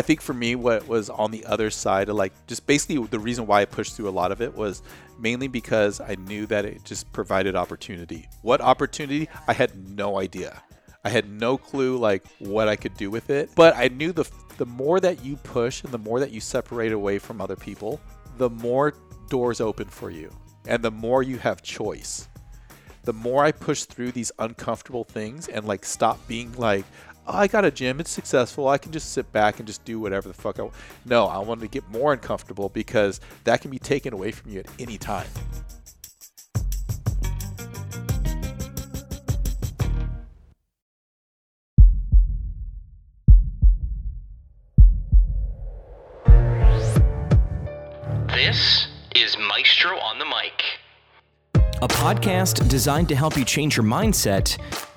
I think for me, what was on the other side of like just basically the reason why I pushed through a lot of it was mainly because I knew that it just provided opportunity. What opportunity? I had no idea. I had no clue like what I could do with it, but I knew the the more that you push and the more that you separate away from other people, the more doors open for you and the more you have choice. The more I push through these uncomfortable things and like stop being like, I got a gym, it's successful. I can just sit back and just do whatever the fuck I want. No, I want to get more uncomfortable because that can be taken away from you at any time. This is Maestro on the Mic. a podcast designed to help you change your mindset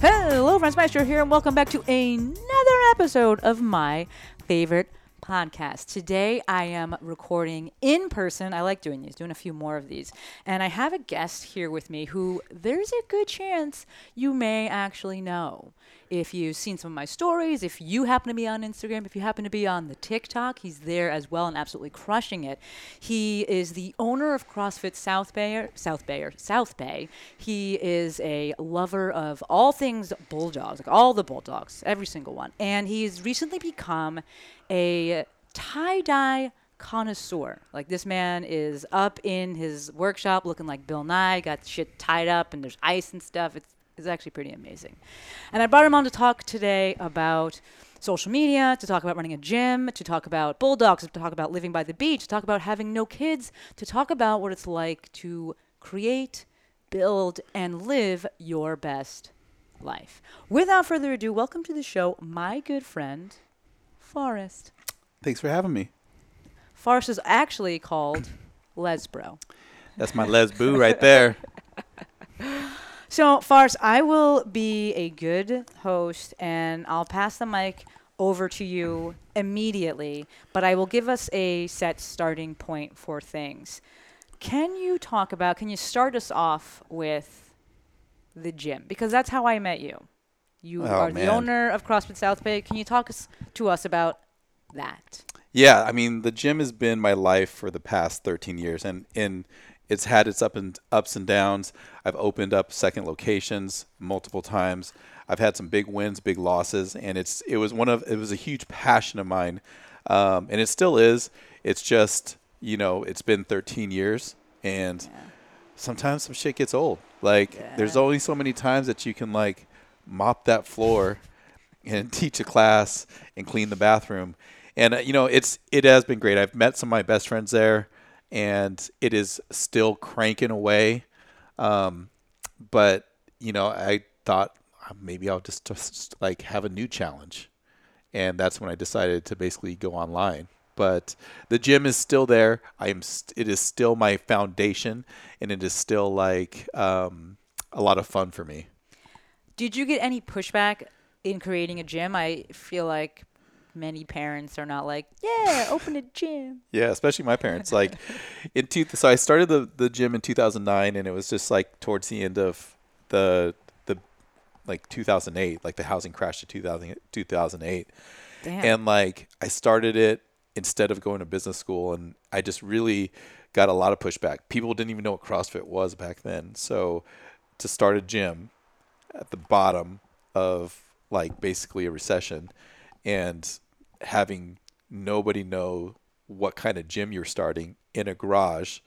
Hello, friends. Maestro here, and welcome back to another episode of my favorite podcast. Today, I am recording in person. I like doing these, doing a few more of these. And I have a guest here with me who there's a good chance you may actually know. If you've seen some of my stories, if you happen to be on Instagram, if you happen to be on the TikTok, he's there as well and absolutely crushing it. He is the owner of CrossFit South Bay, South Bay, South Bay. He is a lover of all things bulldogs, like all the bulldogs, every single one. And he's recently become a tie dye connoisseur. Like this man is up in his workshop looking like Bill Nye, got shit tied up and there's ice and stuff. It's, it's actually pretty amazing. And I brought him on to talk today about social media, to talk about running a gym, to talk about bulldogs, to talk about living by the beach, to talk about having no kids, to talk about what it's like to create, build, and live your best life. Without further ado, welcome to the show, my good friend, Forrest. Thanks for having me. Forrest is actually called Lesbro. That's my Les Boo right there. So, Forrest, I will be a good host and I'll pass the mic over to you immediately, but I will give us a set starting point for things. Can you talk about, can you start us off with the gym? Because that's how I met you. You Oh, are the owner of CrossFit South Bay. Can you talk us, to us about that? Yeah, I mean the gym has been my life for the past 13 years, and and it's had its up and ups and downs. I've opened up second locations multiple times. I've had some big wins, big losses, and it's it was one of it was a huge passion of mine, um, and it still is. It's just you know it's been 13 years, and sometimes some shit gets old. Like there's only so many times that you can like mop that floor and teach a class and clean the bathroom. And uh, you know, it's it has been great. I've met some of my best friends there, and it is still cranking away. Um, but you know, I thought uh, maybe I'll just, just like have a new challenge, and that's when I decided to basically go online. But the gym is still there. I am. St- it is still my foundation, and it is still like um, a lot of fun for me. Did you get any pushback in creating a gym? I feel like many parents are not like, yeah, open a gym. Yeah, especially my parents. Like, in two, so I started the the gym in 2009, and it was just like towards the end of the the like 2008, like the housing crash of 2000, 2008, Damn. and like I started it instead of going to business school, and I just really got a lot of pushback. People didn't even know what CrossFit was back then, so to start a gym at the bottom of like basically a recession and having nobody know what kind of gym you're starting in a garage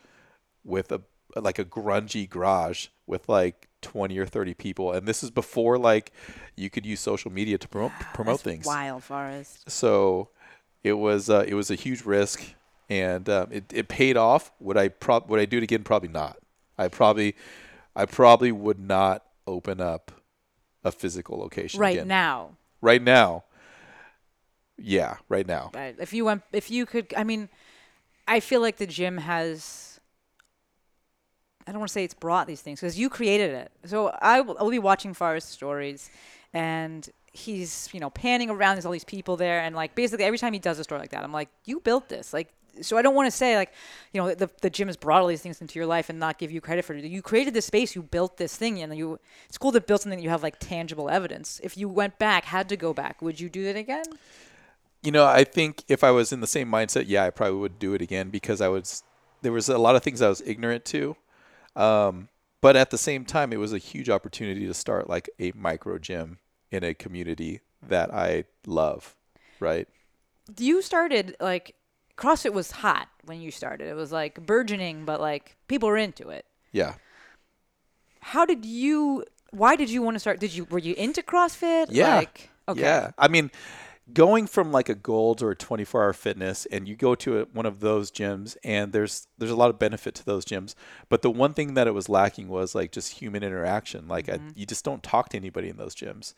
with a like a grungy garage with like 20 or 30 people and this is before like you could use social media to promote things Wild Forrest. so it was uh, it was a huge risk and um, it, it paid off would i prob would i do it again probably not i probably i probably would not open up a physical location Right again. now. right now yeah right now But if you went, if you could, I mean, I feel like the gym has I don't want to say it's brought these things because you created it. So I will, I will be watching Forrest stories, and he's you know panning around. There's all these people there, and like basically every time he does a story like that, I'm like, you built this. Like, so I don't want to say like, you know, the the gym has brought all these things into your life and not give you credit for it. You created this space. You built this thing, and you. It's cool to build something that you have like tangible evidence. If you went back, had to go back, would you do it again? You know, I think if I was in the same mindset, yeah, I probably would do it again because I was there was a lot of things I was ignorant to. Um, but at the same time, it was a huge opportunity to start like a micro gym in a community that I love, right? You started like CrossFit was hot when you started. It was like burgeoning, but like people were into it. Yeah. How did you? Why did you want to start? Did you were you into CrossFit? Yeah. Like, okay. Yeah. I mean, going from like a Gold or a 24 Hour Fitness, and you go to a, one of those gyms, and there's there's a lot of benefit to those gyms. But the one thing that it was lacking was like just human interaction. Like I, mm-hmm. you just don't talk to anybody in those gyms,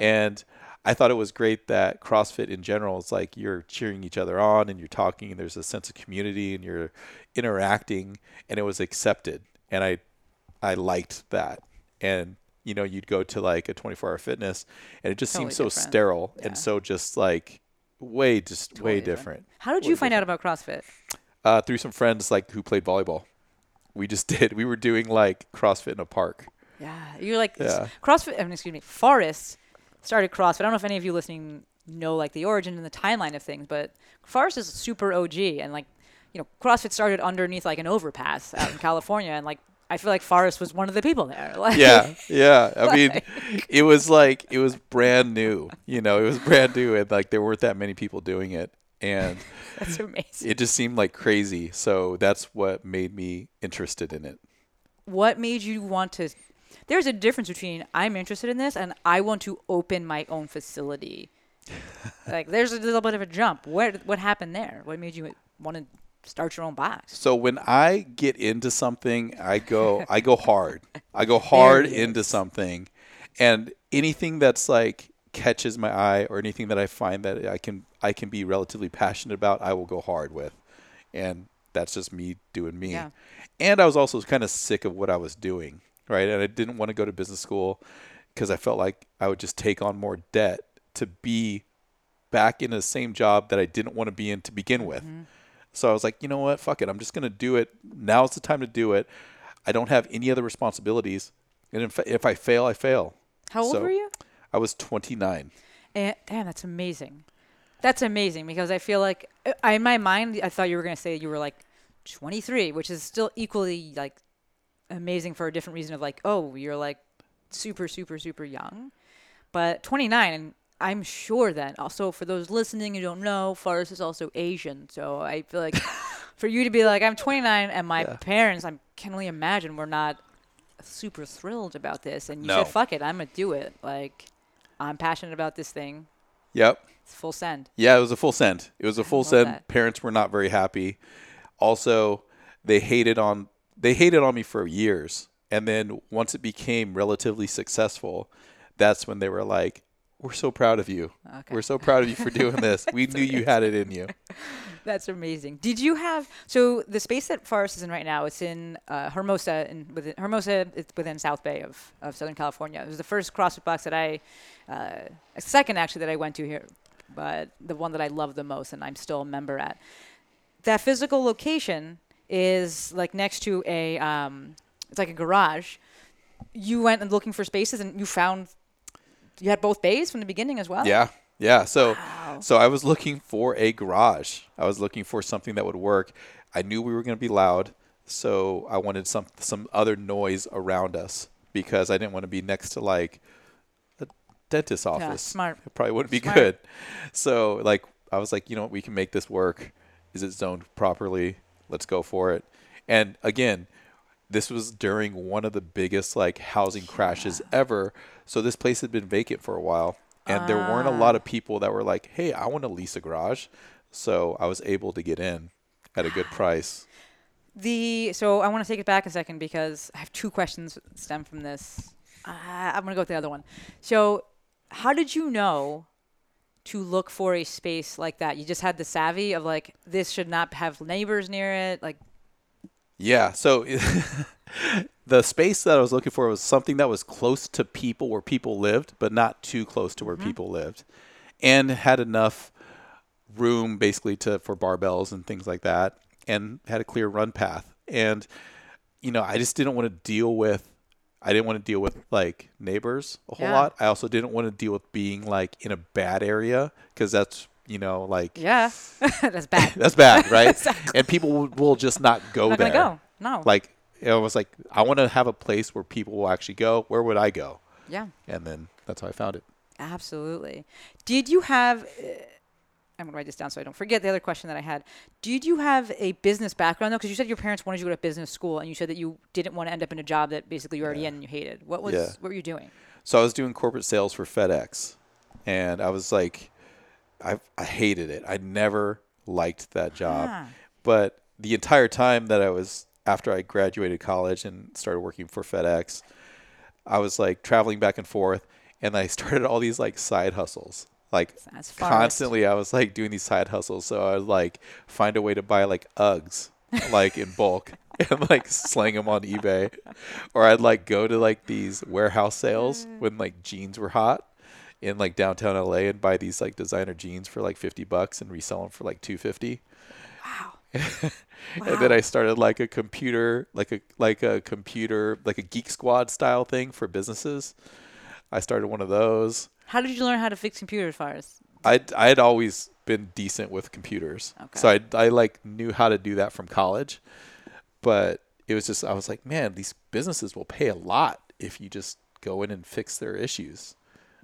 and I thought it was great that CrossFit in general is like you're cheering each other on and you're talking, and there's a sense of community, and you're interacting, and it was accepted, and I I liked that, and you know, you'd go to like a 24 hour fitness and it just Totally seems so different. sterile Yeah. and so just like way, just way different. How did you find out about CrossFit? Uh, through some friends like who played volleyball. We just did. We were doing like CrossFit in a park. Yeah, you're like Yeah. CrossFit. I mean, excuse me, Forrest started CrossFit. I don't know if any of you listening know like the origin and the timeline of things, but Forrest is super OG and like you know CrossFit started underneath like an overpass out in California, and like I feel like Forrest was one of the people there. Like, Yeah, yeah. I mean, it was like it was brand new. You know, it was brand new, and like there weren't that many people doing it, and that's amazing. it just seemed like crazy. So that's what made me interested in it. what made you want to? There's a difference between I'm interested in this and I want to open my own facility. like there's a little bit of a jump. What what happened there? What made you want to start your own box? So when I get into something, I go I go hard. I go hard into something, and anything that's like catches my eye or anything that I find that I can I can be relatively passionate about, I will go hard with, and that's just me doing me. Yeah. And I was also kind of sick of what I was doing, right? And I didn't want to go to business school because I felt like I would just take on more debt to be back in the same job that I didn't want to be in to begin with. Mm-hmm. So I was like, you know what? Fuck it. I'm just going to do it. Now's the time to do it. I don't have any other responsibilities. And if, if I fail, I fail. How old So, were you? I was 29. And, damn, that's amazing. That's amazing because I feel like I, in my mind I thought you were going to say you were like 23, which is still equally like amazing for a different reason of like, oh, you're like super super super young. But 29 and I'm sure that also for those listening who don't know, Forrest is also Asian. So I feel like for you to be like I'm 29 and my parents, I can only imagine were not super thrilled about this and you No. said fuck it, I'm going to do it. Like I'm passionate about this thing. Yep. It's full send. Yeah, it was a full send. It was a full send. that. Parents were not very happy. Also, they hated on they hated on me for years. And then once it became relatively successful, that's when they were like, "We're so proud of you. Okay. We're so proud of you for doing this. we knew you had it in you." That's amazing. Did you have so the space that Forrest is in right now? It's in uh, Hermosa, in within Hermosa. It's within South Bay of, of Southern California. It was the first CrossFit box that I, uh, second actually that I went to here, but the one that I love the most, and I'm still a member at. That physical location is like next to a, um, it's like a garage. You went and looking for spaces, and you found you had both bays from the beginning as well. Yeah. Yeah. So so I was looking for a garage. I was looking for something that would work. I knew we were going to be loud, so I wanted some some other noise around us because I didn't want to be next to like a dentist office. smart. It probably wouldn't be Smart. good. So like I was like, you know what, we can make this work. Is it zoned properly? Let's go for it. And again, this was during one of the biggest like housing crashes ever. So this place had been vacant for a while, and there weren't a lot of people that were like, "Hey, I want to lease a garage." So I was able to get in at a good price. The so I want to take it back a second because I have two questions stem from this. Uh, I'm gonna go with the other one. So, how did you know to look for a space like that? You just had the savvy of like this should not have neighbors near it. Like, Yeah. So the space that I was looking for was something that was close to people where people lived, but not too close to where mm-hmm. people lived, and had enough room basically to for barbells and things like that, and had a clear run path. And you know, I just didn't want to deal with. I didn't want to deal with like neighbors a whole Yeah. lot. I also didn't want to deal with being like in a bad area because that's you know like Yeah, that's bad. that's bad, right? And people will, will just not go Not there. go. No. Like it was like I want to have a place where people will actually go. Where would I go? yeah, And then that's how I found it. absolutely. Did you have? Uh, I'm gonna write this down so I don't forget the other question that I had. Did you have a business background though? Because you said your parents wanted you to go to business school, and you said that you didn't want to end up in a job that basically you're already in and you hated. What was? Yeah. What were you doing? So I was doing corporate sales for FedEx, and I was like, I I hated it. I never liked that job. Ah. But the entire time that I was after I graduated college and started working for FedEx, I was like traveling back and forth, and I started all these like side hustles. Like constantly, I was like doing these side hustles. So I would like find a way to buy like Uggs, like in bulk, and like slang them on eBay, or I'd like go to like these warehouse sales when like jeans were hot in like downtown LA and buy these like designer jeans for like fifty bucks and resell them for like two fifty. Wow! and then I started like a computer, like a like a computer, like a Geek Squad style thing for businesses. I started one of those. How did you learn how to fix computers, Fars? I I had always been decent with computers, so I I like knew how to do that from college, but it was just I was like, man, these businesses will pay a lot if you just go in and fix their issues.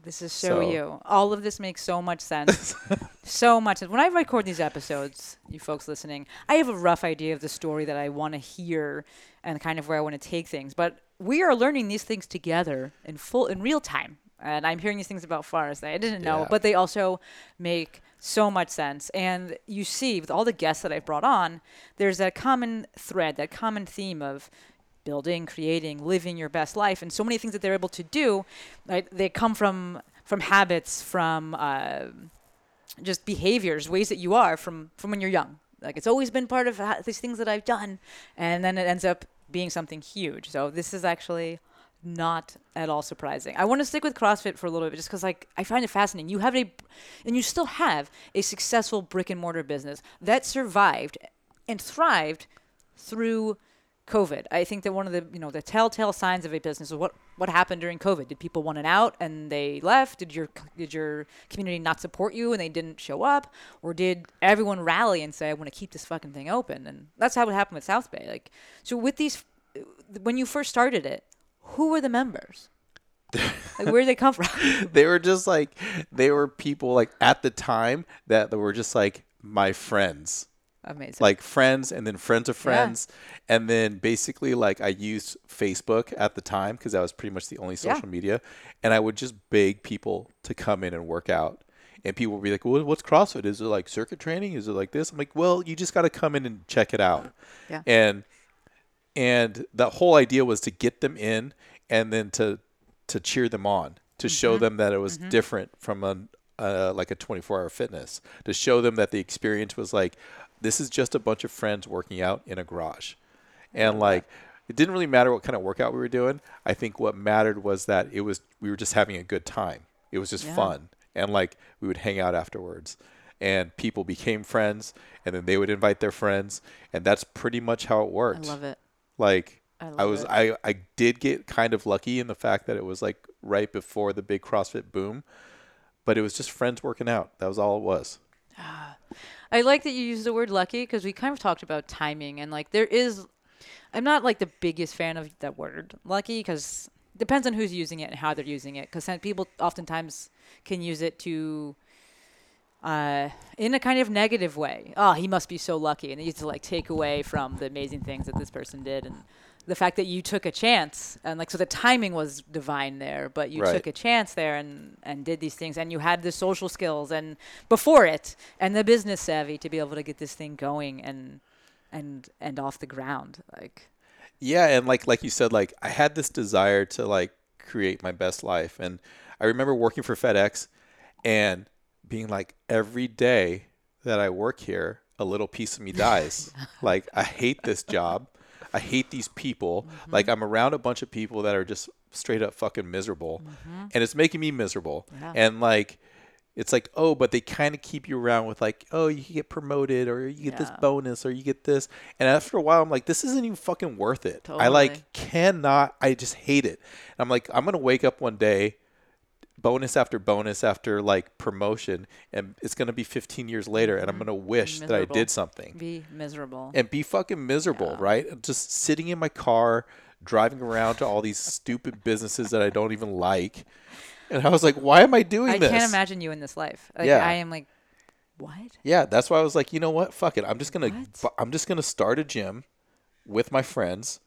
This is so, So- you. All of this makes so much sense. so much. When I record these episodes, you folks listening, I have a rough idea of the story that I want to hear and kind of where I want to take things. But we are learning these things together in full in real time. And I'm hearing these things about Forrest that I didn't know, Yeah. but they also make so much sense. And you see, with all the guests that I've brought on, there's that common thread, that common theme of building, creating, living your best life, and so many things that they're able to do, right? They come from from habits, from uh, just behaviors, ways that you are from from when you're young. Like it's always been part of these things that I've done, and then it ends up being something huge. So this is actually not at all surprising. I want to stick with CrossFit for a little bit, just because like I find it fascinating. You have a, and you still have a successful brick and mortar business that survived and thrived through COVID. I think that one of the you know the telltale signs of a business is what what happened during COVID. Did people want it out and they left? Did your did your community not support you and they didn't show up, or did everyone rally and say I want to keep this fucking thing open? And that's how it happened with South Bay. Like so with these, when you first started it, who were the members? like where did they come from? they were just like they were people like at the time that were just like my friends Amazing. like friends and then friends of friends. And then basically like i used facebook at the time because that was pretty much the only Yeah. social media. And i would just beg people to come in and work out. And people would be like well, what's crossfit? Is it like circuit training? Is it like this? I'm like well you just got to come in and check it out. Yeah. and and the whole idea was to get them in and then to to cheer them on to show Mm-hmm. them that it was different from a uh, like a 24 hour fitness to show them that the experience was like this is just a bunch of friends working out in a garage and like it didn't really matter what kind of workout we were doing i think what mattered was that it was we were just having a good time it was just Yeah. fun and like we would hang out afterwards and people became friends and then they would invite their friends and that's pretty much how it worked. I love it. like I I, was it. I I did get kind of lucky in the fact that it was like right before the big CrossFit boom, but it was just friends working out. That was all it was. I like that you use the word lucky because we kind of talked about timing and like there is. I'm not like the biggest fan of that word lucky because depends on who's using it and how they're using it because people oftentimes can use it to. Uh, in a kind of negative way. Oh, he must be so lucky, and they used to like take away from the amazing things that this person did, and the fact that you took a chance, and like so the timing was divine there, but you Right. took a chance there and and did these things, and you had the social skills and before it, and the business savvy to be able to get this thing going and and and off the ground. Like, Yeah, and like like you said, like I had this desire to like create my best life, and I remember working for FedEx, and being like every day that I work here, a little piece of me dies. like I hate this job. I hate these people. Mm-hmm. Like I'm around a bunch of people that are just straight up fucking miserable, and it's making me miserable. Mm-hmm. Yeah. And like, it's like, oh, but they kind of keep you around with like, oh, you get promoted or you get this bonus or you get this. And after a while, I'm like, this isn't even fucking worth it. I like cannot. I just hate it. And I'm like, I'm gonna wake up one day bonus after bonus after like promotion and it's going to be 15 years later and i'm going to mm-hmm. wish that i did something. Be miserable. and be fucking miserable right? Just sitting in my car driving around to all these stupid businesses that i don't even like. And i was like why am i doing I this? I can't imagine you in this life. Like, Yeah. I am like, what? yeah that's why i was like you know what? Fuck it. I'm just going to i'm just going to start a gym with my friends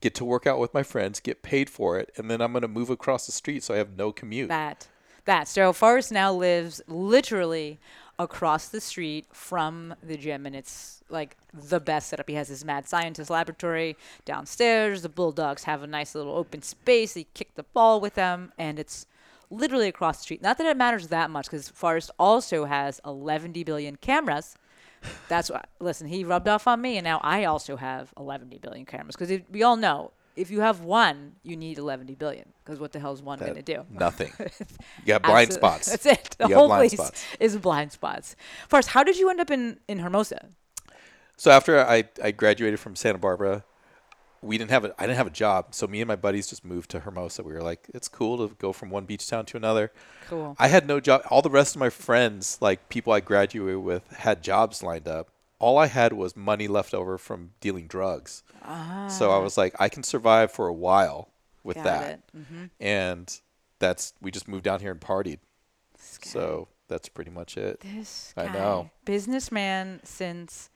get to work out with my friends get paid for it and then i'm going to move across the street so i have no commute That. That. So Forrest now lives literally across the street from the gym, and it's like the best setup. He has his mad scientist laboratory downstairs. The Bulldogs have a nice little open space. He kicked the ball with them, and it's literally across the street. Not that it matters that much, because Forrest also has 11 billion cameras. That's what. Listen, he rubbed off on me, and now I also have 11 billion cameras. Because we all know if you have one, you need 11 billion. Because what the hell is one going to do? nothing you got blind spots That's it. The You whole blind place spots. is blind spots. First, how did you end up in in Hermosa? So after I, I graduated from Santa Barbara, we didn't have a I didn't have a job. So me and my buddies just moved to Hermosa. We were like, it's cool to go from one beach town to another. Cool. I had no job. All the rest of my friends, like people I graduated with, had jobs lined up. All I had was money left over from dealing drugs. So I was like, I can survive for a while with Got that. Mm-hmm. And that's we just moved down here and partied. So that's pretty much it. This I guy, know. businessman since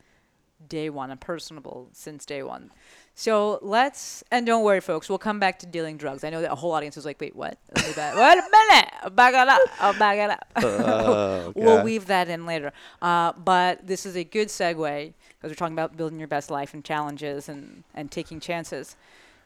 day one, and personable since day one. So let's and don't worry, folks. We'll come back to dealing drugs. I know that a whole audience was like, "Wait, what? Let me back- Wait a minute! Back it up. I'll back it up." Oh, We'll God. weave that in later. Uh, but this is a good segue because we're talking about building your best life and challenges and, and taking chances.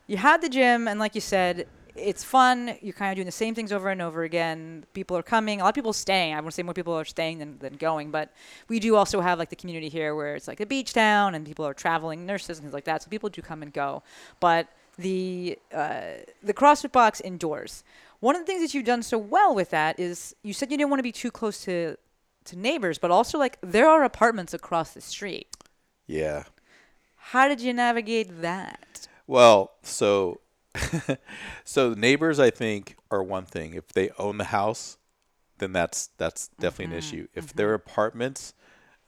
You had the gym, and like you said, it's fun. You're kind of doing the same things over and over again. People are coming. A lot of people are staying. I want to say more people are staying than, than going. But we do also have like the community here where it's like a beach town and people are traveling, nurses and things like that. So people do come and go. But the uh, the CrossFit box indoors. One of the things that you've done so well with that is you said you didn't want to be too close to to neighbors, but also like there are apartments across the street. Yeah. How did you navigate that? Well, so so neighbors I think are one thing. If they own the house, then that's that's definitely an issue. If they're apartments,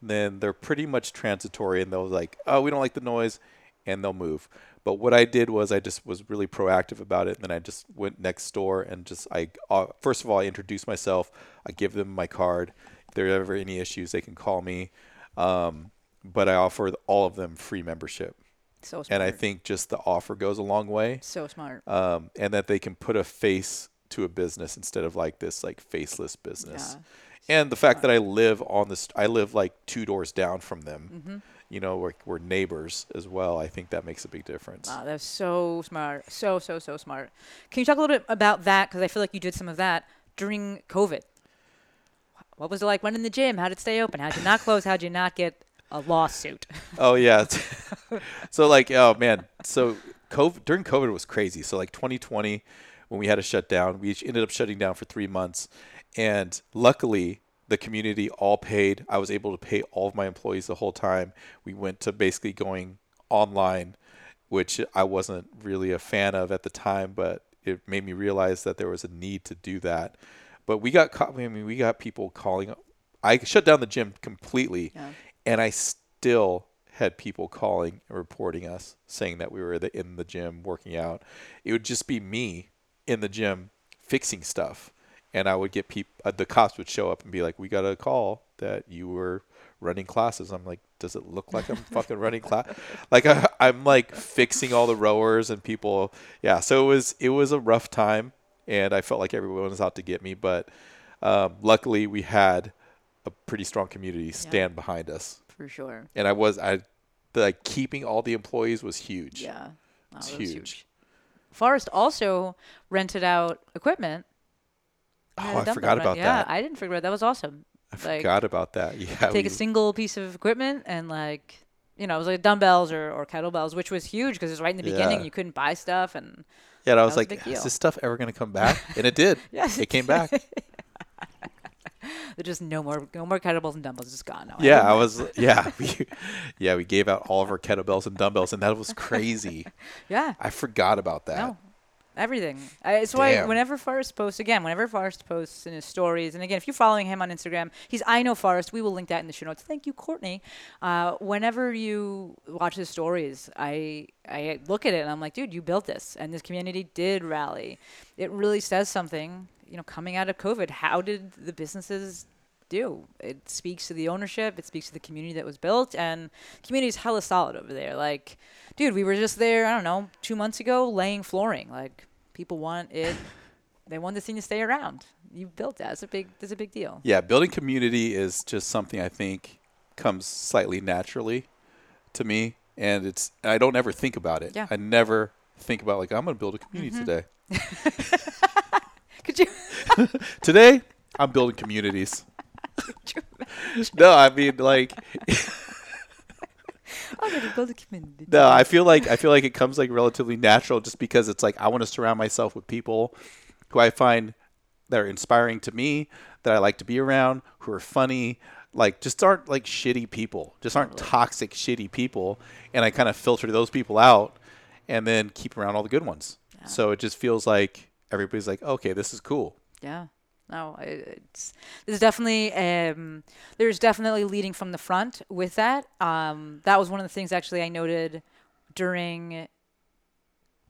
then they're pretty much transitory and they'll like, "Oh, we don't like the noise," and they'll move. But what I did was I just was really proactive about it, and then I just went next door and just I uh, first of all I introduced myself. I give them my card. If there are ever any issues, they can call me. Um, but I offer all of them free membership So smart. and I think just the offer goes a long way. so smart. Um, and that they can put a face to a business instead of like this like faceless business. And the fact that I live on this, I live like two doors down from them. Mm-hmm. You know, we're, we're neighbors as well. I think that makes a big difference. Wow, that's so smart. So, so, so smart. Can you talk a little bit about that? Because I feel like you did some of that during COVID. What was it like running the gym? How did it stay open? How did you not close? How did you not get a lawsuit? Oh yeah. so like, oh man. So COVID during COVID it was crazy. So like 2020, when we had to shut down, we each ended up shutting down for three months, and luckily the community all paid. I was able to pay all of my employees the whole time. We went to basically going online, which I wasn't really a fan of at the time, but it made me realize that there was a need to do that. But we got caught. I mean, we got people calling. I shut down the gym completely, and I still had people calling and reporting us, saying that we were the, in the gym working out. It would just be me in the gym fixing stuff, and I would get people. Uh, the cops would show up and be like, "We got a call that you were running classes." I'm like, "Does it look like I'm fucking running class?" Like I, I'm like fixing all the rowers and people. Yeah, so it was it was a rough time, and I felt like everyone was out to get me. But um, luckily, we had a pretty strong community stand behind us For sure. and I was I like keeping all the employees was huge. Yeah. Wow, It's was huge. Forrest also rented out equipment. Oh, I forgot about yeah, that. Yeah, I didn't forget about that. That was awesome. I like, forgot about that. Yeah, take we- a single piece of equipment and like you know, it was like dumbbells or, or kettlebells, which was huge because it was right in the beginning. Yeah. You couldn't buy stuff, and Yeah, and I was was like, is this stuff ever going to come back? And it did. Yes, it came back. there's just no more no more kettlebells and dumbbells. Just gone. now. Yeah, I was. Yeah, we, yeah, we gave out all of our kettlebells and dumbbells, and that was crazy. yeah. I forgot about that. No, everything. I, it's why Damn. whenever Forrest posts again, whenever Forrest posts in his stories, and again, if you're following him on Instagram, he's I know Forrest. We will link that in the show notes. Thank you, Courtney. Uh, whenever you watch his stories, I I look at it and I'm like, dude, you built this, and this community did rally. It really says something. You know, coming out of COVID, how did the businesses do. It speaks to the ownership. It speaks to the community that was built, and community is hella solid over there. Like, dude, we were just there. I don't know, two months ago, laying flooring. Like, people want it. they want this thing to stay around. You built that. It's a big. That's a big deal. Yeah, building community is just something I think comes slightly naturally to me, and it's I don't ever think about it. Yeah. I never think about like I'm going to build a community mm-hmm. today. Could you? Today, I'm building communities. no, I mean like I'm gonna build a community. no, I feel like I feel like it comes like relatively natural just because it's like I want to surround myself with people who I find that are inspiring to me, that I like to be around, who are funny, like just aren't like shitty people, just aren't toxic shitty people, and I kind of filter those people out and then keep around all the good ones. So it just feels like everybody's like, okay, this is cool. Yeah. No, it's there's definitely um, there's definitely leading from the front with that. Um, that was one of the things actually I noted during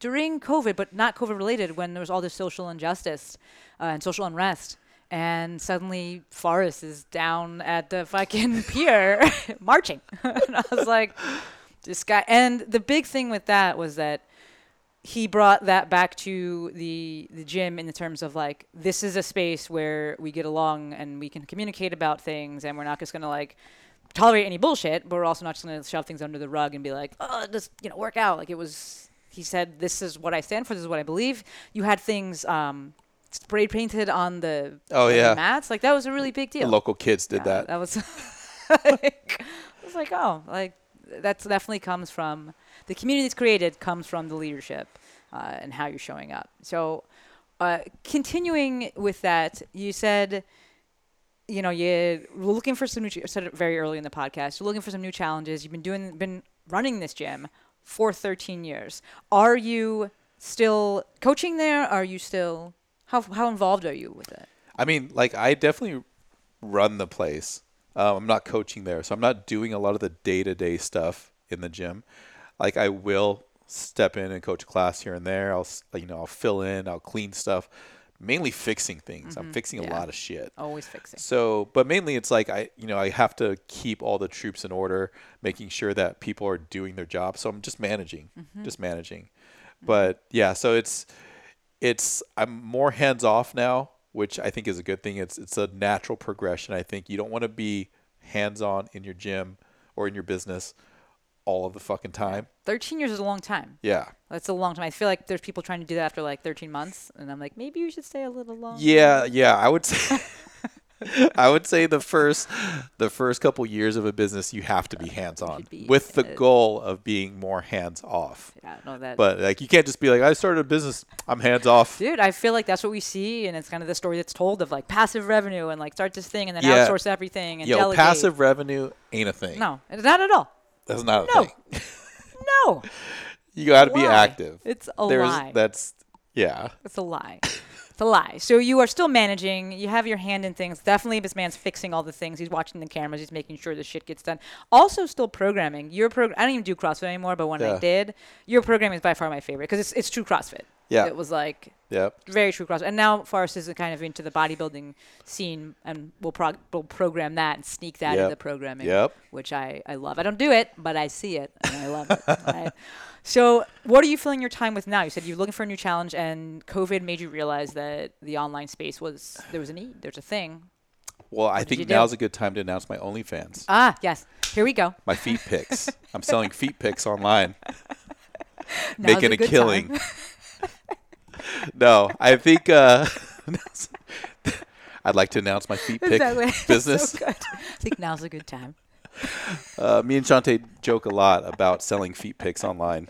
during COVID, but not COVID related, when there was all this social injustice uh, and social unrest. And suddenly Forrest is down at the fucking pier marching. and I was like, this guy. And the big thing with that was that he brought that back to the the gym in the terms of like this is a space where we get along and we can communicate about things and we're not just gonna like tolerate any bullshit, but we're also not just gonna shove things under the rug and be like, oh, just you know, work out. Like it was. He said, "This is what I stand for. This is what I believe." You had things um, spray painted on the Oh, on the yeah. mats. Like that was a really big The deal. local kids did Yeah, that. That was like, I was like, oh, like that's definitely comes from the community that's created comes from the leadership uh, and how you're showing up. So, uh, continuing with that, you said, you know, you're looking for some new. ch- said it very early in the podcast. You're looking for some new challenges. You've been doing, been running this gym for 13 years. Are you still coaching there? Are you still how how involved are you with it? I mean, like I definitely run the place. Um, I'm not coaching there, so I'm not doing a lot of the day to day stuff in the gym. Like I will step in and coach a class here and there. I'll you know I'll fill in, I'll clean stuff, mainly fixing things. I'm fixing a Mm-hmm. lot of shit. Always fixing. So, but mainly it's like I, you know, I have to keep all the troops in order, making sure that people are doing their job. So I'm just managing, just managing. But yeah, so it's, it's I'm more hands off now, which I think is a good thing. It's it's a natural progression. I think you don't want to be hands on in your gym or in your business all of the fucking time. 13 years is a long time. Yeah. That's a long time. I feel like there's people trying to do that after like 13 months, and I'm like, maybe you should stay a little longer. Yeah, yeah. I would say I would say the first the first couple years of a business you have to be hands on with the uh, goal of being more hands off. Yeah, no, that. But like you can't just be like I started a business, I'm hands off. Dude, I feel like that's what we see, and it's kind of the story that's told of like passive revenue and like start this thing and then Yeah. outsource everything and Yo, delegate. passive revenue ain't a thing. No, it's not at all. That's not a No. thing. No, You got to be active. It's a There's lie. that's yeah. it's a lie. It's a lie. So you are still managing. You have your hand in things. Definitely, this man's fixing all the things. He's watching the cameras. He's making sure the shit gets done. Also, still programming. Your program. I don't even do CrossFit anymore, but when I did, your programming is by far my favorite because it's it's true CrossFit. Yeah. It was like Yep. very true cross. And now Forrest is kind of into the bodybuilding scene, and we'll, prog- we'll program that and sneak that Yep. into the programming, Yep. which I, I love. I don't do it, but I see it, and I love it. right? So, what are you filling your time with now? You said you're looking for a new challenge, and COVID made you realize that the online space was there was a need, there's a thing. Well, I did you think do? now's a good time to announce my OnlyFans. Ah, yes, here we go. My feet pics. I'm selling feet pics online. Now's making a a, killing. no, I think uh, I'd like to announce my feet pic Exactly. business. so. I think now's a good time. uh, me and Shante joke a lot about selling feet picks online.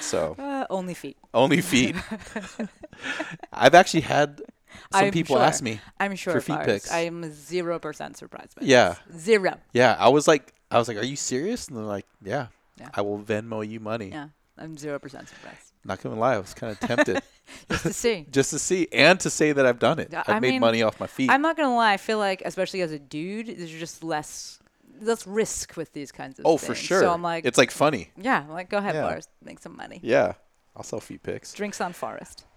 So Uh, only feet. only feet. I've actually had some I'm people sure. ask me. I'm sure for feet Lars, pics. I'm zero percent surprised by Yeah. this. Zero. Yeah, I was like, I was like, "Are you serious?" And they're like, "Yeah, Yeah. I will Venmo you money." Yeah. I'm zero percent surprised. Not gonna lie, I was kind of tempted Just to see. just to see and to say that I've done it. I've I made mean, money off my feet. I'm not gonna lie. I feel like, especially as a dude, there's just less less risk with these kinds of. oh, for sure. So I'm like, it's like funny. yeah, I'm like go ahead, Yeah. Lars, make some money. Yeah, I'll sell feet pics. Drinks on Forrest.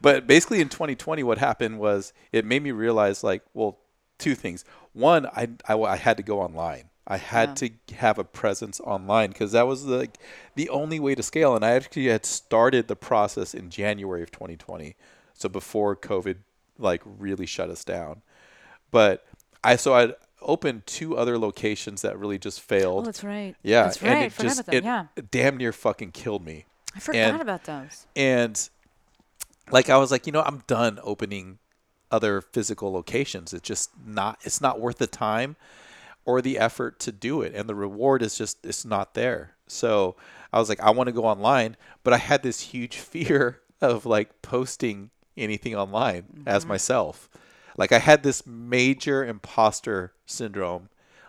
But basically, in 2020, what happened was it made me realize, like, well, two things. One, I, I, I had to go online. I had to have a presence online because that was like the only way to scale. And I actually had started the process in January of 2020, so before COVID like really shut us down. But I so I opened two other locations that really just failed. Oh, that's right. yeah, that's right. and it forgot just about them. it yeah, damn near fucking killed me. I forgot and- about those. And like I was like, you know, I'm done opening other physical locations. It's just not it's not worth the time or the effort to do it and the reward is just it's not there. So I was like I want to go online, but I had this huge fear of like posting anything online as mm-hmm. myself. Like I had this major imposter syndrome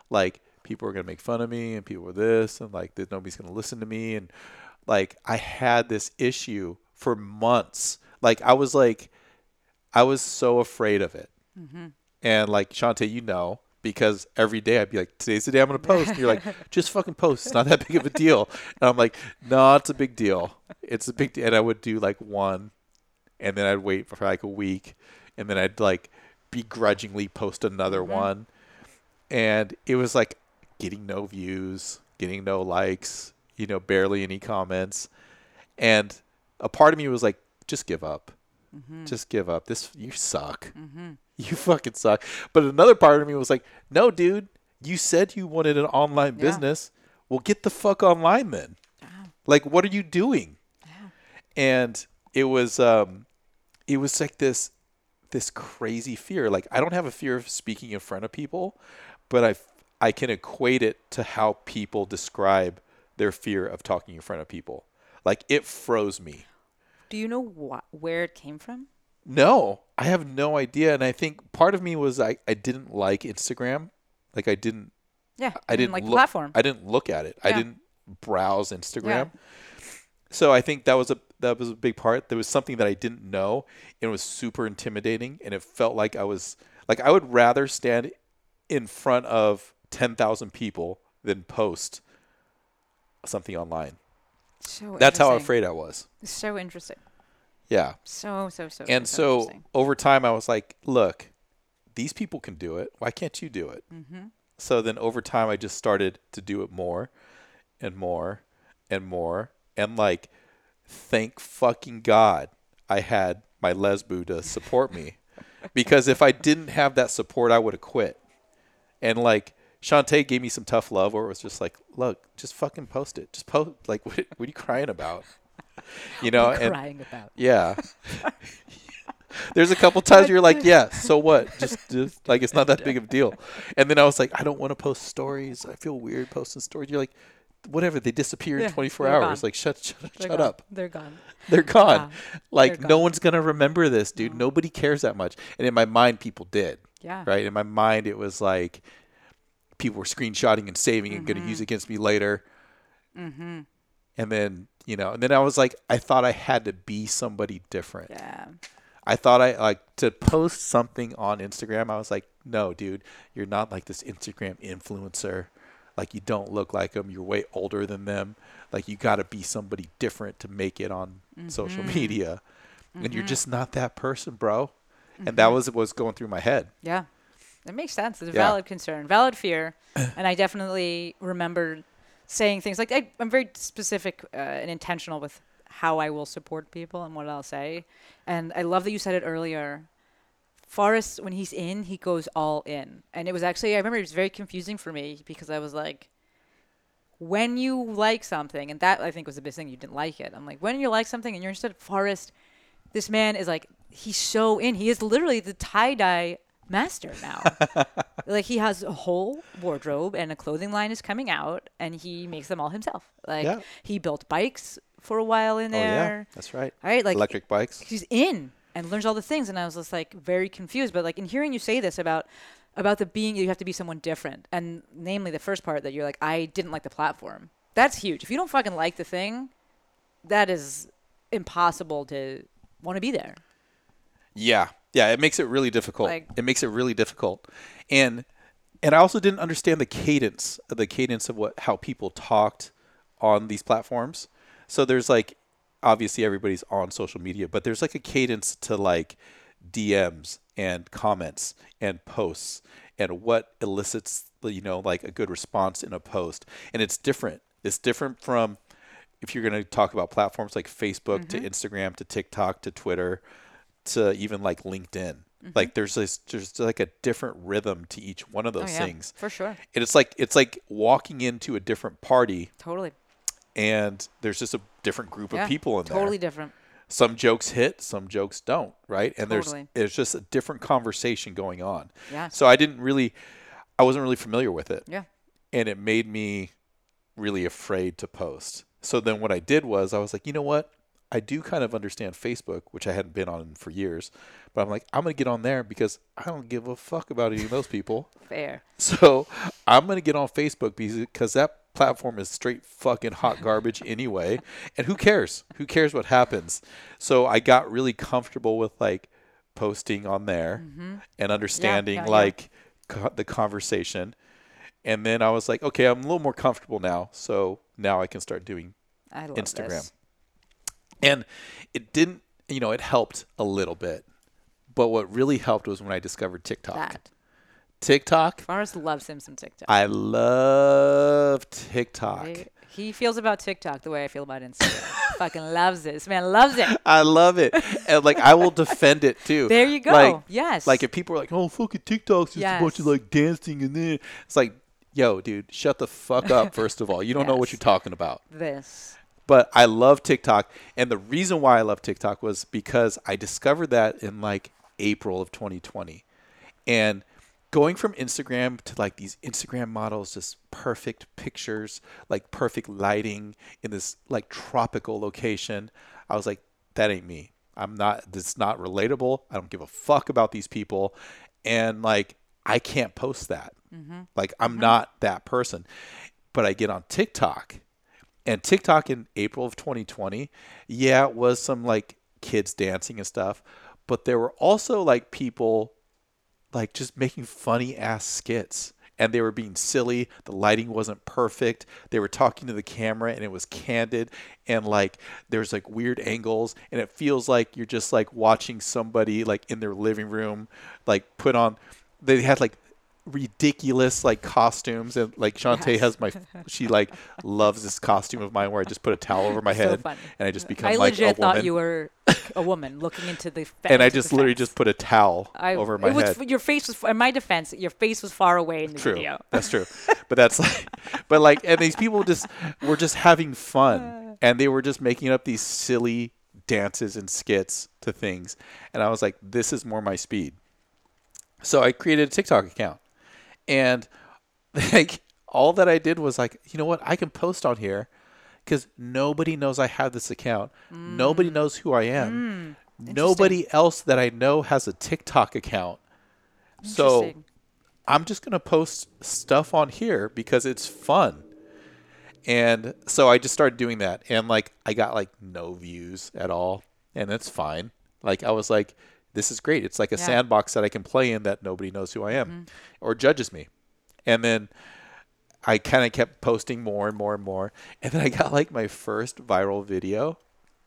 like people are going to make fun of me and people are this and like nobody's going to listen to me and like I had this issue for months. Like I was like I was so afraid of it. Mm-hmm. And like Shante, you know, because every day I'd be like, "Today's the day I'm going to post." And you're like, "Just fucking post. It's not that big of a deal." And I'm like, "No, it's a big deal. It's a big deal." And I would do like one, and then I'd wait for like a week, and then I'd like begrudgingly post another mm-hmm. one, and it was like getting no views, getting no likes, you know, barely any comments, and a part of me was like, "Just give up." Mm-hmm. Just give up. This you suck. Mm-hmm. You fucking suck. But another part of me was like, no, dude, you said you wanted an online business. Well, get the fuck online then. Like, what are you doing? And it was, um, it was like this, this crazy fear. Like, I don't have a fear of speaking in front of people, but I, I can equate it to how people describe their fear of talking in front of people. Like, it froze me. Do you know wh- where it came from? No, I have no idea. And I think part of me was I, I didn't like Instagram. Like I didn't Yeah, I didn't like the platform. I didn't look at it. I didn't browse Instagram. So I think that was a that was a big part. There was something that I didn't know and it was super intimidating and it felt like I was like I would rather stand in front of 10,000 people than post something online. so That's how afraid I was. So interesting. Yeah. So so so. and so, so over time i was like look these people can do it why can't you do it Mm-hmm. so then over time i just started to do it more and more and more and like thank fucking god i had my lesboo to support me because if i didn't have that support i would have quit and like Shante gave me some tough love where it was just like, look, just fucking post it. Just post like what, what are you crying about? You know, What are you and crying about. yeah. There's a couple times you're like, yeah, so what? Just, just like it's not that big of a deal. And then I was like, I don't want to post stories. I feel weird posting stories. You're like, whatever. They disappear Yeah, in 24 hours. gone. Like, shut, shut, They're shut gone. up. They're gone. They're gone. Yeah, like they're no one's gonna remember this, dude. Nobody cares that much. And in my mind, people did. Yeah. Right. In my mind, it was like people were screenshotting and saving and going to Mm-hmm. use it against me later. Mm-hmm. And then you know, and then I was like, I thought I had to be somebody different. Yeah. I thought I like to post something on Instagram. I was like, no, dude, you're not like this Instagram influencer. Like you don't look like them. You're way older than them. Like you got to be somebody different to make it on social mm-hmm. media, and you're mm-hmm. just not that person, bro. And that mm-hmm. was what was going through my head. Yeah. That makes sense. It's a Yeah. valid concern, valid fear. and I definitely remember saying things like I, I'm very specific uh, and intentional with how I will support people and what I'll say. And I love that you said it earlier. Forrest, when he's in, he goes all in. And it was actually, I remember it was very confusing for me because I was like, when you like something, and that I think was the biggest thing, you didn't like it. I'm like, when you like something and you're interested, Forrest, this man is like, he's so in. He is literally the tie dye master now. like he has a whole wardrobe and a clothing line is coming out, and he makes them all himself. Like Yeah. he built bikes for a while in Oh yeah, there. that's right. Right, like electric bikes. he's in and learns all the things and i was just like very confused but like in hearing you say this about about the being you have to be someone different and namely the first part that you're like i didn't like the platform that's huge if you don't fucking like the thing that is impossible to want to be there Yeah, yeah, it makes it really difficult. Like- it makes it really difficult, and and I also didn't understand the cadence, the cadence of what how people talked on these platforms. So there's like obviously everybody's on social media, but there's like a cadence to like DMs and comments and posts and what elicits you know like a good response in a post, and it's different. It's different from if you're going to talk about platforms like Facebook to mm-hmm. Instagram to TikTok to Twitter to even like LinkedIn. Mm-hmm. Like there's this there's like a different rhythm to each one of oh, those yeah, things. for sure. And it's like it's like walking into a different party totally and there's just a different group yeah of people in totally there. Totally different Some jokes hit, some jokes don't, right? And Totally. there's it's just a different conversation going on. Yeah. So I didn't really I wasn't really familiar with it yeah and it made me really afraid to post. So then what I did was I was like, you know what? I do kind of understand Facebook, which I hadn't been on for years, but I'm like, I'm going to get on there because I don't give a fuck about any of those people. fair So I'm going to get on Facebook because that platform is straight fucking hot garbage anyway. And who cares? Who cares what happens? So I got really comfortable with like posting on there and understanding yeah, yeah. like co- the conversation. And then I was like, okay, I'm a little more comfortable now. So now I can start doing Instagram. this. And it didn't, you know, it helped a little bit. But what really helped was when I discovered TikTok. that TikTok, forrest loves him some tiktok I love TikTok. He- he feels about tiktok the way i feel about instagram fucking loves this man loves it I love it. And like I will defend it too. There you go. Like, Yes. Like if people are like, "Oh, fucking TikTok's just a bunch of like dancing and then it's like, "Yo, dude, shut the fuck up first of all. You don't know what you're talking about." this But I love TikTok, and the reason why I love TikTok was because I discovered that in like April of 2020, and going from Instagram to like these Instagram models, just perfect pictures, like perfect lighting in this like tropical location. I was like, that ain't me. I'm not. This not relatable. I don't give a fuck about these people, and like I can't post that. Mm-hmm. Like I'm mm-hmm. not that person. But I get on TikTok and TikTok in April of 2020, yeah, it was some like kids dancing and stuff, but there were also like people like just making funny ass skits and they were being silly. The lighting wasn't perfect. They were talking to the camera and it was candid and like there's like weird angles and it feels like you're just like watching somebody like in their living room like put on they had like ridiculous like costumes and like Shante Yes. has my she like loves this costume of mine where I just put a towel over my head funny. and I just become like I like legit a thought woman you were a woman looking into the fence. and I just literally just put a towel I, over my it was, head. Your face was, in my defense, your face was far away in the true. video. That's true. But that's like, but like, and these people just were just having fun, and they were just making up these silly dances and skits to things, and I was like, this is more my speed. So I created a TikTok account, and like all that I did was like, you know what, I can post on here because nobody knows I have this account. Nobody mm. knows who I am. Mm. Nobody else that I know has a TikTok account. So I'm just going to post stuff on here because it's fun. And so I just started doing that. And like, I got like no views at all. And that's fine. Like, I was like, this is great. It's like a Yeah. sandbox that I can play in that nobody knows who I am mm-hmm. or judges me. And then I kind of kept posting more and more and more. And then I got like my first viral video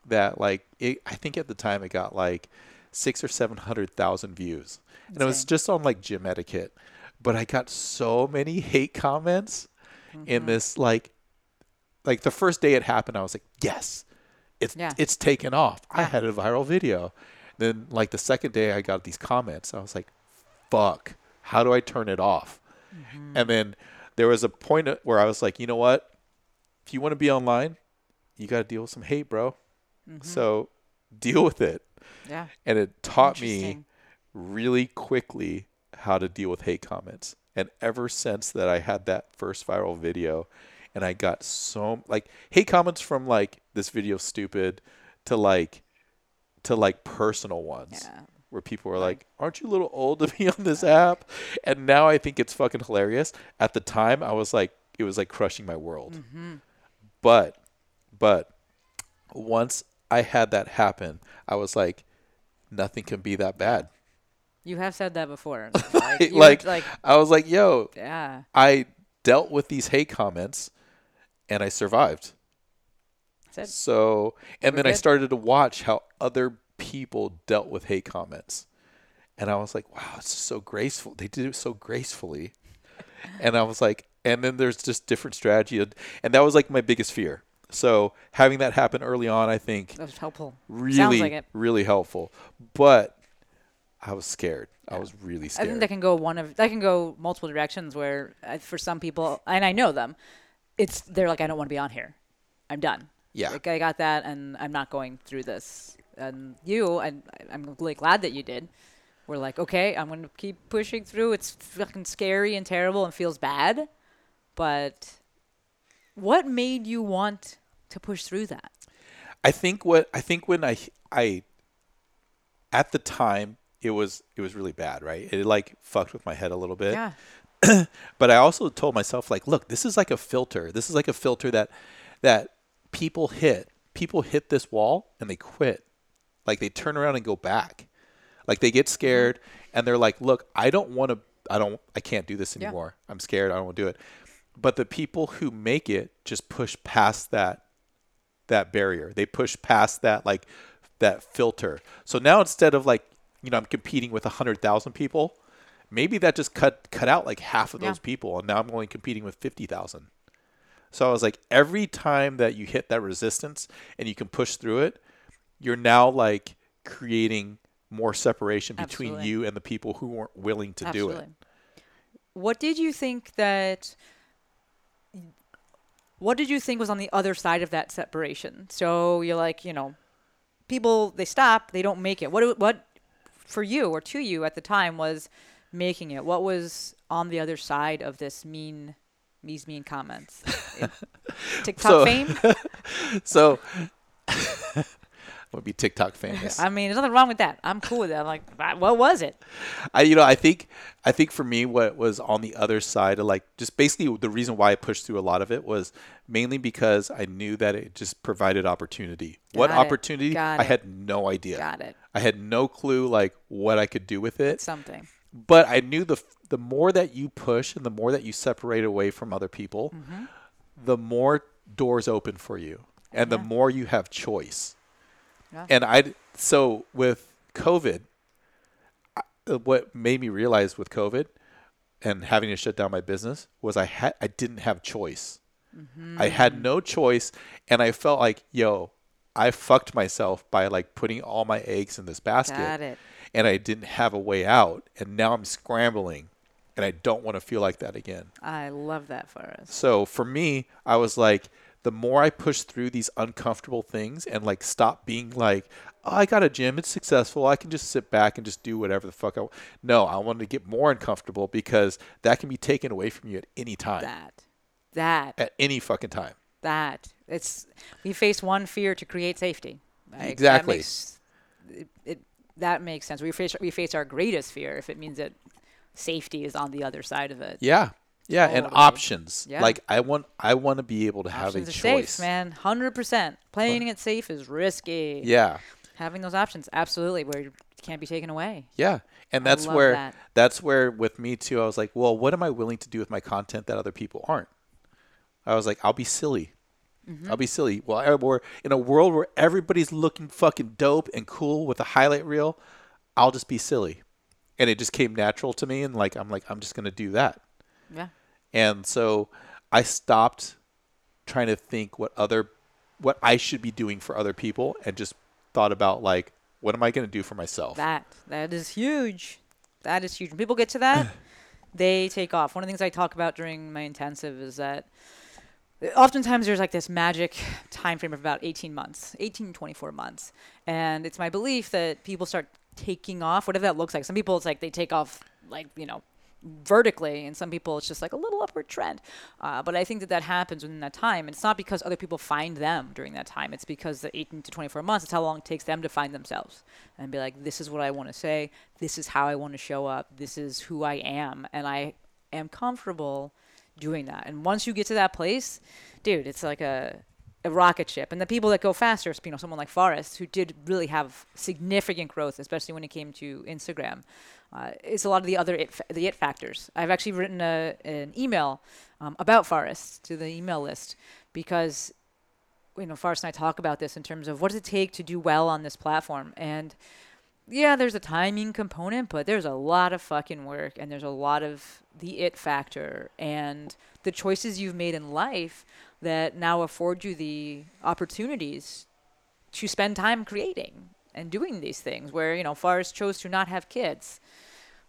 that like it, I think at the time it got like six or seven hundred thousand views, and it was just on like gym etiquette. But I got so many hate comments in mm-hmm. this like like the first day it happened, I was like, yes, it's Yeah. it's taken off. I had a viral video. Then like the second day, I got these comments. I was like, fuck, how do I turn it off? Mm-hmm. And then there was a point where I was like, you know what? If you want to be online, you got to deal with some hate, bro. Mm-hmm. So deal with it. Yeah. And it taught me really quickly how to deal with hate comments. And ever since that, I had that first viral video, and I got so like hate comments from like this video stupid to like to like personal ones Yeah. where people were like, "Aren't you a little old to be on this app?" And now I think it's fucking hilarious. At the time, I was like, it was like crushing my world. Mm-hmm. But, but once I had that happen, I was like, nothing can be that bad. You have said that before. Like, like, like I was like, yo, yeah. I dealt with these hate comments, and I survived. So, and We're then I started to watch how other people dealt with hate comments. And I was like, wow, it's so graceful. They did it so gracefully. and I was like, and then there's just different strategy. And that was like my biggest fear. So, having that happen early on, I think that was helpful. really, like really helpful. But I was scared. I was really scared. I think that can go one of that can go multiple directions. Where uh, for some people, and I know them, it's they're like, I don't want to be on here. I'm done. Yeah. Like I got that, and I'm not going through this. And you, and I'm really glad that you did. We're like, okay, I'm going to keep pushing through. It's fucking scary and terrible and feels bad, but what made you want to push through that? I think what I think when I I at the time it was it was really bad, right? It like fucked with my head a little bit. Yeah. But I also told myself like, look, this is like a filter. This is like a filter that that people hit. People hit this wall and they quit. Like they turn around and go back. Like they get mm-hmm. scared and they're like, look, I don't want to I don't I can't do this Yeah. anymore. I'm scared. I don't want to do it. But the people who make it just push past that that barrier. They push past that like that filter. So now instead of like, you know, I'm competing with 100,000 people, maybe that just cut cut out like half of Yeah. those people and now I'm only competing with 50,000. So I was like every time that you hit that resistance and you can push through it, you're now like creating more separation between Absolutely. you and the people who weren't willing to do it. What did you think that? What did you think was on the other side of that separation? So you're like, you know, people they stop, they don't make it. What what for you or to you at the time was making it? What was on the other side of this mean these mean comments? TikTok So- fame? So I'm be TikTok famous. I mean, there's nothing wrong with that. I'm cool with that. I'm like, "Ah, what was it? I you know I think I think for me what was on the other side of like just basically the reason why I pushed through a lot of it was mainly because I knew that it just provided opportunity. what it. opportunity? Got I it. had no idea. Got it. I had no clue like what I could do with it. Something. But I knew the the more that you push and the more that you separate away from other people, Mm-hmm. the more doors open for you and the more you have choice. Yeah. And I so with COVID, what made me realize with COVID and having to shut down my business was I had I didn't have choice. I had no choice, and I felt like yo, I fucked myself by like putting all my eggs in this basket, and I didn't have a way out, and now I'm scrambling, and I don't want to feel like that again. I love that for us. So for me, I was like, the more I push through these uncomfortable things and like stop being like, oh, I got a gym, it's successful, I can just sit back and just do whatever the fuck I want. No, I wanted to get more uncomfortable because that can be taken away from you at any time. That. That. At any fucking time. that it's we face one fear to create safety Exactly. that makes, it, it that makes sense we face we face our greatest fear if it means that safety is on the other side of it Yeah. Yeah, and options. Yeah. Like I want I want to be able to have options a are choice. safe man 100% playing it safe is risky Yeah. having those options absolutely where you can't be taken away Yeah. And that's where that. that's where with me too I was like, well, what am I willing to do with my content that other people aren't? I was like, I'll be silly. Mm-hmm. I'll be silly. Well, I, we're in a world where everybody's looking fucking dope and cool with a highlight reel. I'll just be silly. And it just came natural to me and like I'm like I'm just going to do that. yeah And so I stopped trying to think what other what I should be doing for other people and just thought about like what am I going to do for myself? That that is huge. That is huge. When people get to that, they take off. One of the things I talk about during my intensive is that oftentimes there's like this magic time frame of about 18 months, 18 24 months. And it's my belief that people start taking off, whatever that looks like. Some people it's like they take off like, you know, vertically, and some people it's just like a little upward trend. Uh, but I think that that happens within that time. And it's not because other people find them during that time. It's because the 18 to 24 months, it's how long it takes them to find themselves and be like, this is what I want to say. This is how I want to show up. This is who I am. And I am comfortable doing that. And once you get to that place, dude, it's like a a rocket ship. And the people that go faster, you know, someone like Forrest, who did really have significant growth, especially when it came to Instagram, uh, it's a lot of the other it, fa- the it factors. I've actually written a, an email um, about Forrest to the email list because, you know, Forrest and I talk about this in terms of what does it take to do well on this platform. And yeah, there's a timing component, but there's a lot of fucking work and there's a lot of the it factor and the choices you've made in life that now afford you the opportunities to spend time creating and doing these things where, you know, Forrest chose to not have kids.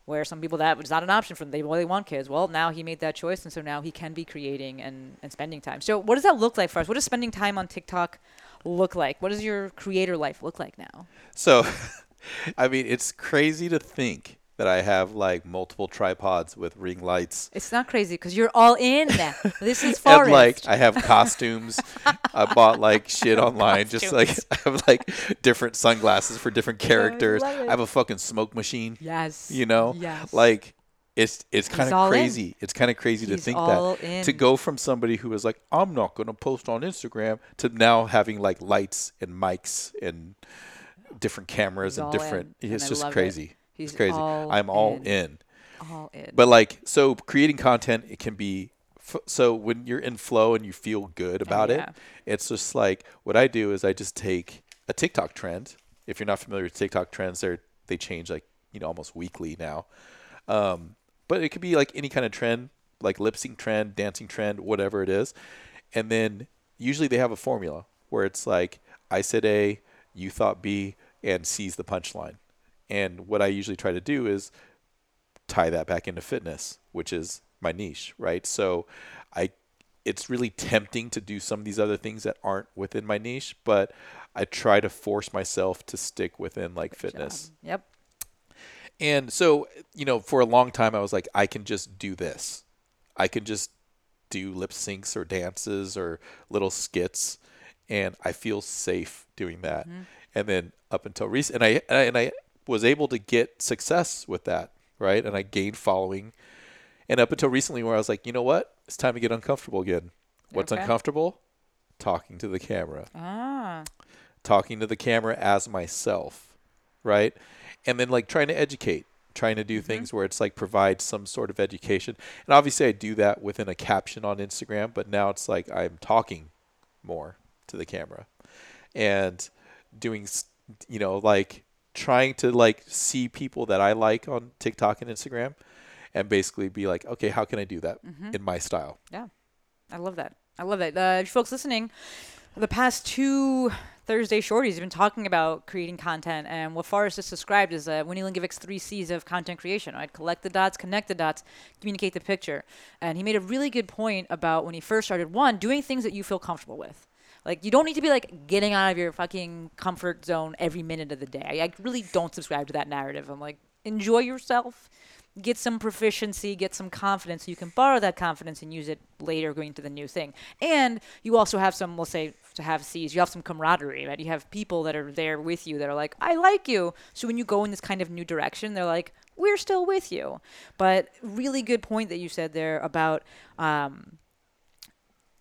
Where some people that was not an option for them. They they want kids. Well, now he made that choice, and so now he can be creating and, and spending time. So, what does that look like for us? What does spending time on TikTok look like? What does your creator life look like now? So, I mean, it's crazy to think that I have like multiple tripods with ring lights. It's not crazy because you're all in. this is And Forrest. like I have costumes. I bought like shit online. Just like I have like different sunglasses for different characters. it. I have a fucking smoke machine. yes. You know, Yes. like it's it's kind of in. crazy. It's kind of crazy to think that to go from somebody who was like, I'm not gonna post on Instagram to now having like lights and mics and different cameras He's and different. in, It's I just crazy. it. He's it's crazy. all I'm all in. in. all in. But like, so creating content, it can be. F- so when you're in flow and you feel good about Oh, yeah. it, it's just like what I do is I just take a TikTok trend. If you're not familiar with TikTok trends, they they change like you know almost weekly now. Um, but it could be like any kind of trend, like lip sync trend, dancing trend, whatever it is. And then usually they have a formula where it's like I said A, you thought B, and C's the punchline. And what I usually try to do is tie that back into fitness, which is my niche, right? So I it's really tempting to do some of these other things that aren't within my niche, but I try to force myself to stick within like fitness. yep. And so, you know, for a long time I was like I can just do this. I can just do lip syncs or dances or little skits and I feel safe doing that. Mm-hmm. And then up until recent and I and I, and I was able to get success with that, right? And I gained following. And up until recently where I was like, you know what? It's time to get uncomfortable again. What's Okay. uncomfortable? Talking to the camera Ah. talking to the camera as myself, right? And then like trying to educate, trying to do things where it's like provide some sort of education. And obviously I do that within a caption on Instagram, but now it's like I'm talking more to the camera and doing you know like trying to like see people that I like on TikTok and Instagram and basically be like, okay, how can I do that in my style? Yeah, I love that. I love that. Uh, folks listening, the past two Thursday shorties have been talking about creating content, and what Forrest just described is uh, Winnie Lingovic's three C's of content creation. Right, collect the dots, connect the dots, communicate the picture. And he made a really good point about when he first started. One, doing things that you feel comfortable with. Like you don't need to be like getting out of your fucking comfort zone every minute of the day. I, I really don't subscribe to that narrative. I'm like, enjoy yourself, get some proficiency, get some confidence, so you can borrow that confidence and use it later going to the new thing. And you also have some, we'll say, to have C's, you have some camaraderie, right? You have people that are there with you that are like, I like you. So when you go in this kind of new direction, they're like, we're still with you. But really good point that you said there about. Um,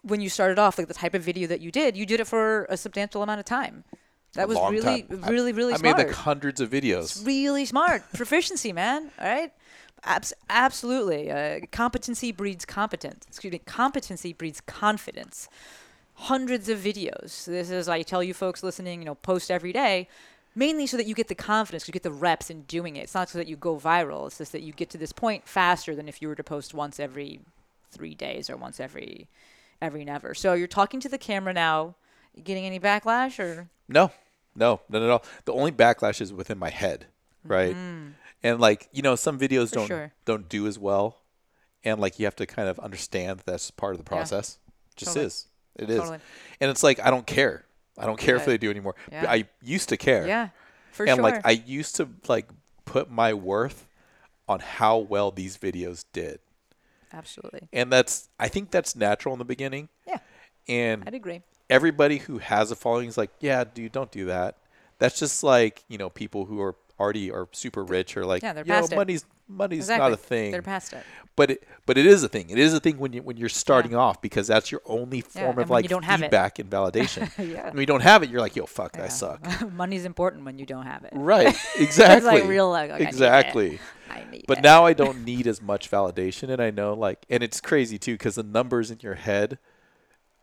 when you started off, like the type of video that you did, you did it for a substantial amount of time. That A was really, time. Really, really I smart. I made like hundreds of videos. It's really smart. Proficiency, man. All right. Abs- absolutely. Uh, competency breeds competence. Excuse me. Competency breeds confidence. Hundreds of videos. This is I tell you folks listening. You know, post every day, mainly so that you get the confidence, you get the reps in doing it. It's not so that you go viral. It's just that you get to this point faster than if you were to post once every three days or once every every never. So you're talking to the camera now. You getting any backlash or? No, no, not at all. The only backlash is within my head, right? Mm. And like you know, some videos For don't sure. don't do as well, and like you have to kind of understand that that's part of the process. Just Totally. is. It is. Totally. And it's like I don't care. I don't care if they do anymore. Yeah. I used to care. Yeah, for sure. and sure. like I used to like put my worth on how well these videos did. Absolutely. And that's I think that's natural in the beginning. Yeah, And I'd agree. everybody who has a following is like, yeah, dude, don't do that. That's just like you know people who are already are super rich or like, Yeah, they're know, it. money's money's Exactly. not a thing. They're past it. But it but it is a thing. It is a thing when you when you're starting off because that's your only form and of like don't have feedback and validation. Yeah. When you don't have it, you're like, yo, fuck, I suck. Money's important when you don't have it. Right. Exactly. it's like real like, okay, I need it. exactly. I need But it. now I don't need as much validation, and I know like, and it's crazy too because the numbers in your head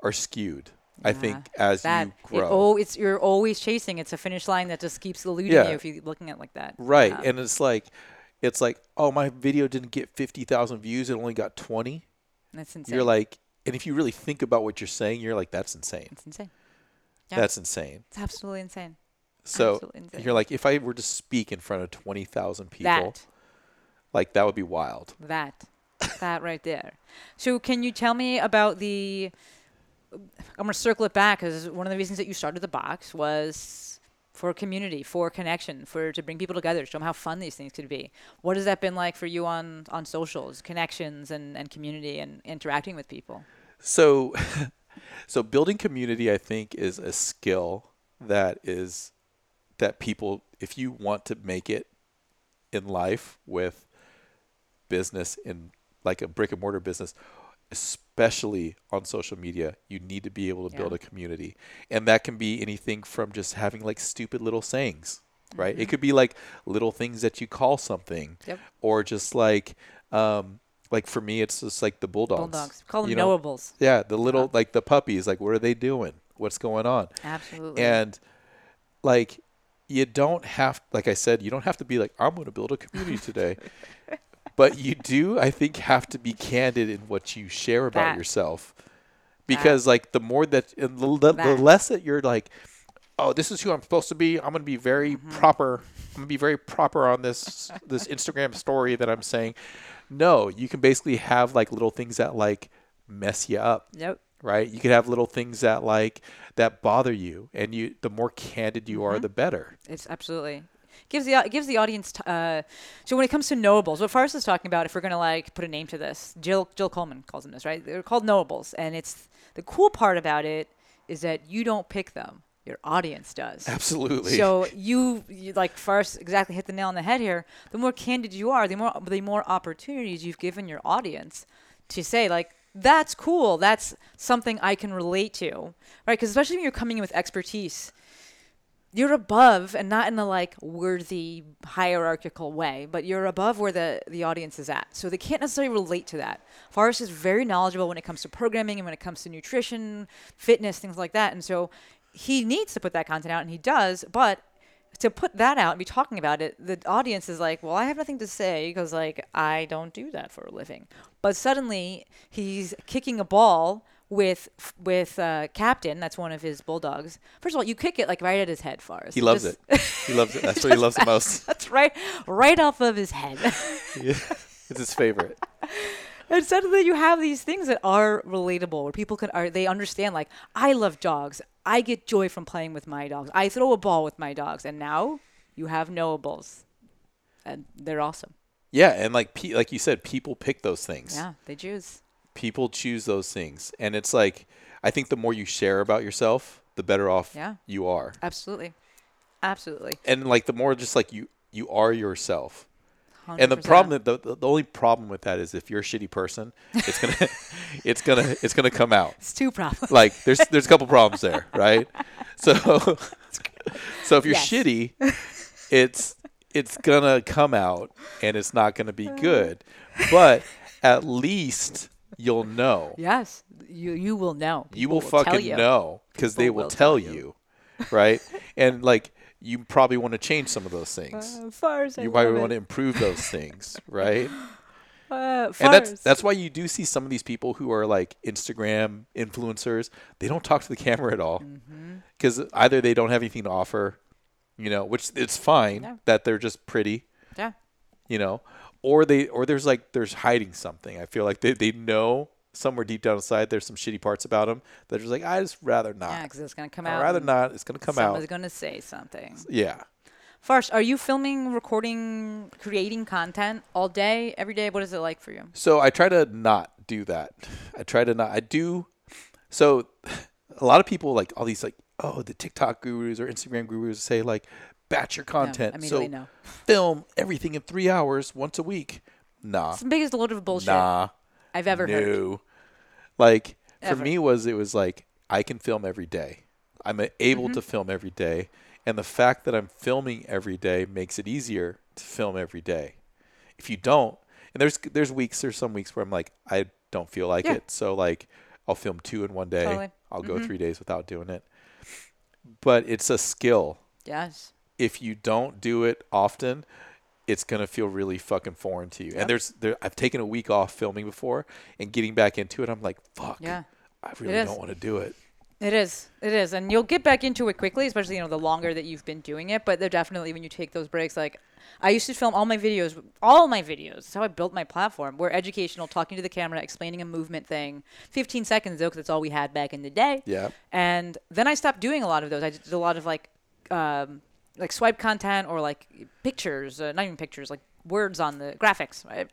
are skewed. I think as that you it, grow, oh, it's you're always chasing. It's a finish line that just keeps eluding Yeah. you if you're looking at it like that. right? And it's like, it's like, oh, my video didn't get fifty thousand views; it only got twenty. that's insane. You're like, and if you really think about what you're saying, you're like, that's insane. it's insane. Yeah. That's insane. It's absolutely insane. So Absolutely insane. you're like, if I were to speak in front of twenty thousand people, That like that would be wild. that that right there. So can you tell me about the? I'm gonna circle it back because one of the reasons that you started the box was for community, for connection, for to bring people together, show them how fun these things could be. What has that been like for you on on socials, connections, and and community, and interacting with people? So, so building community, I think, is a skill that is that people, if you want to make it in life with business in like a brick and mortar business, especially on social media, you need to be able to build a community, and that can be anything from just having like stupid little sayings, right? It could be like little things that you call something, Yep. or just like. Um, like for me, it's just like the bulldogs. Bulldogs. Call them you know? knowables. Yeah, the little like the puppies, like what are they doing? What's going on? Absolutely. And like you don't have like I said, you don't have to be like, I'm gonna build a community today. but you do, I think, have to be candid in what you share about That. yourself. Because like the more that and the, the, the less that you're like, oh, this is who I'm supposed to be. I'm gonna be very Mm-hmm. proper. I'm gonna be very proper on this this Instagram story that I'm saying. No, you can basically have like little things that like mess you up Yep. right? You could have little things that like that bother you, and you the more candid you Mm-hmm. are, the better. It's absolutely gives the gives the audience. T- uh, so when it comes to knowables, what Forrest is talking about, if we're gonna like put a name to this, Jill Jill Coleman calls them this, right? They're called knowables, and it's the cool part about it is that you don't pick them; your audience does. Absolutely. So you, you like Forrest exactly hit the nail on the head here. The more candid you are, the more the more opportunities you've given your audience to say like. That's cool. That's something I can relate to, right? Because especially when you're coming in with expertise, you're above and not in a like worthy hierarchical way, but you're above where the, the audience is at. So they can't necessarily relate to that. Forrest is very knowledgeable when it comes to programming and when it comes to nutrition, fitness, things like that. And so he needs to put that content out and he does, but to put that out and be talking about it, the audience is like, well, I have nothing to say because like I don't do that for a living. But suddenly he's kicking a ball with with uh, Captain. That's one of his bulldogs. First of all, you kick it like right at his head, Forrest. he loves Just- it. He loves it. That's what he loves the most. That's right, right off of his head. yeah, It's his favorite. and suddenly you have these things that are relatable, where people can are they understand. Like I love dogs. I get joy from playing with my dogs. I throw a ball with my dogs, and now you have knowables, and they're awesome. Yeah, and like like you said, people pick those things. Yeah, they choose. People choose those things, and it's like I think the more you share about yourself, the better off Yeah. you are. Absolutely, absolutely. And like the more just like you you are yourself. And the problem the, the, the only problem with that is if you're a shitty person, it's gonna it's gonna it's gonna come out. It's two problems. like there's there's a couple problems there, right? So so if you're Yes. shitty, it's it's gonna come out and it's not gonna be uh. good. But at least you'll know. yes, you you will know. You People will fucking you. know because they will will tell tell you, right? And like you probably want to change some of those things. Uh, I you probably want to improve those things, right? Uh, and that's that's why you do see some of these people who are like Instagram influencers. They don't talk to the camera at all Mm-hmm. because either they don't have anything to offer, you know, which it's fine Yeah. that they're just pretty, yeah. you know, or they or there's like there's hiding something. I feel like they they know somewhere deep down inside there's some shitty parts about them. They're just like I just rather not. Yeah, because it's gonna come I'd out. rather not. It's gonna come Someone's out. Someone's gonna say something. Yeah. Forrest, are you filming, recording, creating content all day, every day? What is it like for you? So I try to not do that. I try to not. I do. So a lot of people like all these like oh the TikTok gurus or Instagram gurus say like batch your content. immediately so no. film everything in three hours once a week. Nah, It's the biggest load of bullshit nah, I've ever heard. no. Like for me was it was like I can film every day. I'm able Mm-hmm. to film every day, and the fact that I'm filming every day makes it easier to film every day. If you don't, and there's there's weeks there's some weeks where I'm like I don't feel like Yeah. it, so like I'll film two in one day. Totally. I'll go three days without doing it. But it's a skill. Yes. If you don't do it often, it's gonna feel really fucking foreign to you. And there's there I've taken a week off filming before and getting back into it, I'm like, fuck. Yeah. I really don't want to do it. It is. It is. And you'll get back into it quickly, especially, you know, the longer that you've been doing it. But they're definitely, when you take those breaks, like, I used to film all my videos, all my videos. That's how I built my platform. We're educational, talking to the camera, explaining a movement thing. 15 seconds, though, because that's all we had back in the day. Yeah. And then I stopped doing a lot of those. I did a lot of, like, um, like swipe content or like pictures, uh, not even pictures, like words on the graphics, right?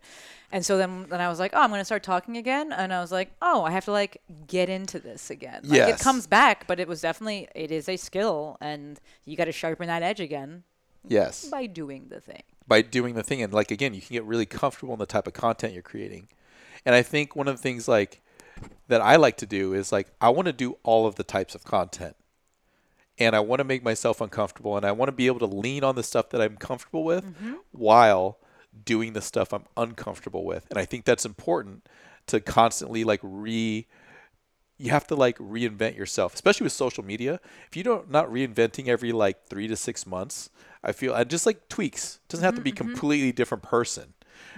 And so then, then I was like, oh, I'm going to start talking again. And I was like, oh, I have to like get into this again. Like, Yes. It comes back, but it was definitely, it is a skill and you got to sharpen that edge again Yes. by doing the thing. by doing the thing and like again you can get really comfortable in the type of content you're creating and i think one of the things like that i like to do is like i want to do all of the types of content and i want to make myself uncomfortable and i want to be able to lean on the stuff that i'm comfortable with mm-hmm. while doing the stuff i'm uncomfortable with and i think that's important to constantly like re you have to like reinvent yourself, especially with social media. If you don't not reinventing every like three to six months, I feel and just like tweaks. It doesn't have to mm-hmm, be mm-hmm. completely different person,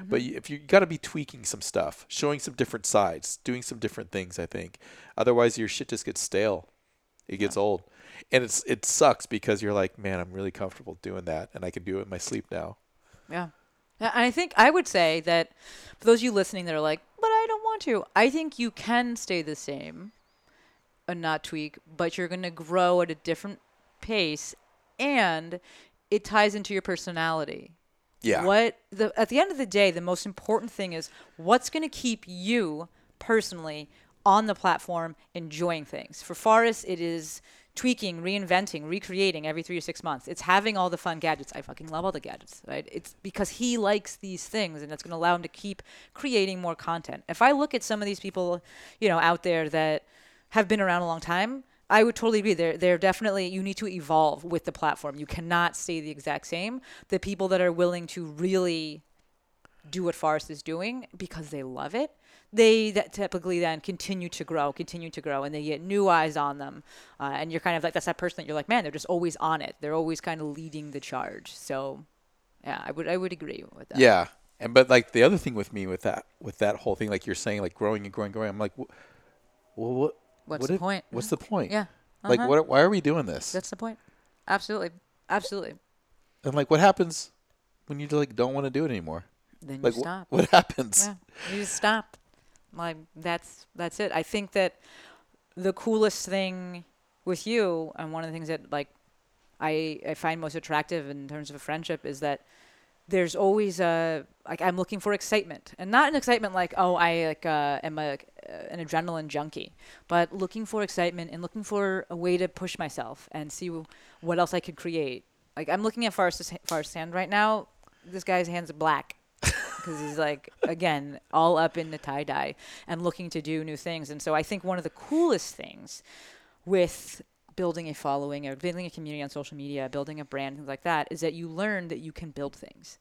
but if you got to be tweaking some stuff, showing some different sides, doing some different things. I think otherwise your shit just gets stale. It gets old, and it's it sucks because you're like, man, I'm really comfortable doing that, and I can do it in my sleep now. Yeah. And I think I would say that for those of you listening that are like, but I don't want to, I think you can stay the same and not tweak, but you're going to grow at a different pace and it ties into your personality. Yeah. What the at the end of the day, the most important thing is what's going to keep you personally on the platform enjoying things. For Forrest, it is tweaking, reinventing, recreating every three or six months. It's having all the fun gadgets. I fucking love all the gadgets, right? It's because he likes these things and it's going to allow him to keep creating more content. If I look at some of these people, you know, out there that have been around a long time, I would totally agree. They're, they're definitely, you need to evolve with the platform. You cannot stay the exact same. The people that are willing to really do what Forrest is doing because they love it, they that typically then continue to grow, continue to grow, and they get new eyes on them. Uh, and you're kind of like, that's that person that you're like, man, they're just always on it. They're always kind of leading the charge. So, yeah, I would, I would agree with that. Yeah. And but like the other thing with me with that with that whole thing, like you're saying, like growing and growing, growing. I'm like, wh- well, what? What's what the if- point? What's the point? Yeah. Like, Uh-huh. what? Why are we doing this? That's the point. Absolutely. Absolutely. and like, what happens when you like don't want to do it anymore? Then you Like, wh- stop. what happens? Yeah, you just stop. Like that's that's it. I think that the coolest thing with you, and one of the things that like I I find most attractive in terms of a friendship is that there's always a like I'm looking for excitement, and not an excitement like oh I like uh, am a an adrenaline junkie, but looking for excitement and looking for a way to push myself and see what else I could create. Like I'm looking at Forrest's Forrest's hand right now. This guy's hands are black because he's like again all up in the tie dye and looking to do new things. And so I think one of the coolest things with building a following or building a community on social media, building a brand, things like that, is that you learn that you can build things.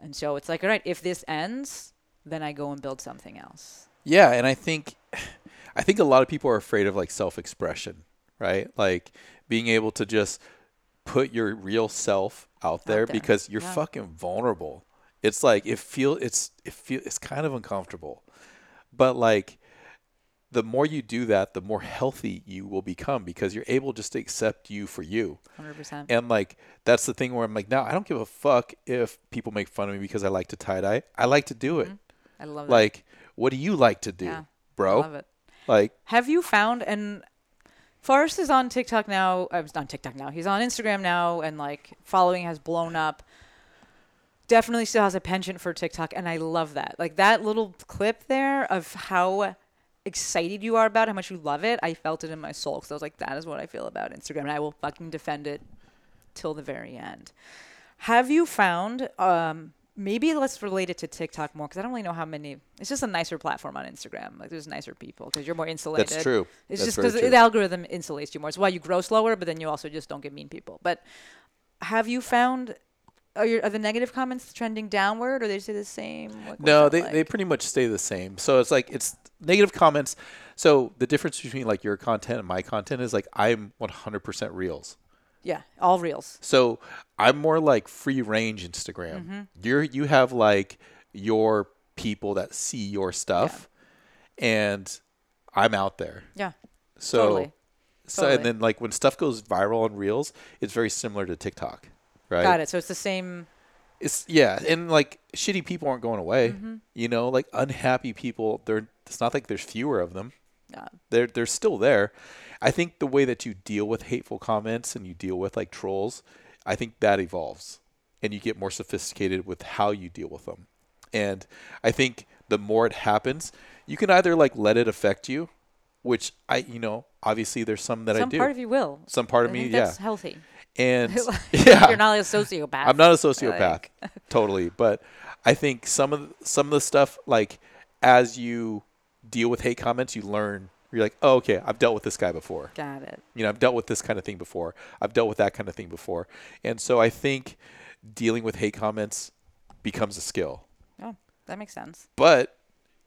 And so it's like, all right, if this ends, then I go and build something else. Yeah, and I think I think a lot of people are afraid of like self-expression, right? Like being able to just put your real self out there, there, because you're yeah. fucking vulnerable. It's like it feel it's it feel it's kind of uncomfortable. But like the more you do that, the more healthy you will become because you're able just to accept you for you. 100%. And like that's the thing where I'm like, now I don't give a fuck if people make fun of me because I like to tie dye. I like to do it. Mm-hmm. I love that. Like, what do you like to do, Yeah, bro? I love it. Like, Have you found, and Forrest is on TikTok now. Uh, I was on TikTok now. He's on Instagram now, and like following has blown up. Definitely still has a penchant for TikTok, and I love that. Like that little clip there of how excited you are about how much you love it. I felt it in my soul because I was like, that is what I feel about Instagram, and I will fucking defend it till the very end. Have you found? Um, maybe let's relate it to TikTok more because I don't really know how many. It's just a nicer platform on Instagram. Like there's nicer people because you're more insulated. That's true. It's That's just because the algorithm insulates you more. It's why you grow slower, but then you also just don't get mean people. But have you found? Are, your, are the negative comments trending downward, or they stay the same? Like, No, they, like? they pretty much stay the same. So it's like it's negative comments. So the difference between like your content and my content is like I'm 100% reels. yeah, all reels. So I'm more like free range Instagram. Mm-hmm. You're you have like your people that see your stuff, and I'm out there. Yeah, So Totally. so Totally. and then like when stuff goes viral on reels, it's very similar to TikTok, right? got it. So it's the same. It's yeah, and like shitty people aren't going away. Mm-hmm. You know, like unhappy people. They're it's not like there's fewer of them. Yeah. They're they're still there. I think the way that you deal with hateful comments and you deal with like trolls, I think that evolves, and you get more sophisticated with how you deal with them. And I think the more it happens, you can either like let it affect you, which I you know obviously there's some that Some I do. Some part of you will. Some part of I me, yeah. that's healthy. And yeah, You're not a sociopath. I'm not a sociopath, Like- totally. But I think some of the, some of the stuff, like as you deal with hate comments, you learn. You're like, oh, okay, I've dealt with this guy before. Got it. You know, I've dealt with this kind of thing before. I've dealt with that kind of thing before. And so I think dealing with hate comments becomes a skill, Oh, that makes sense. but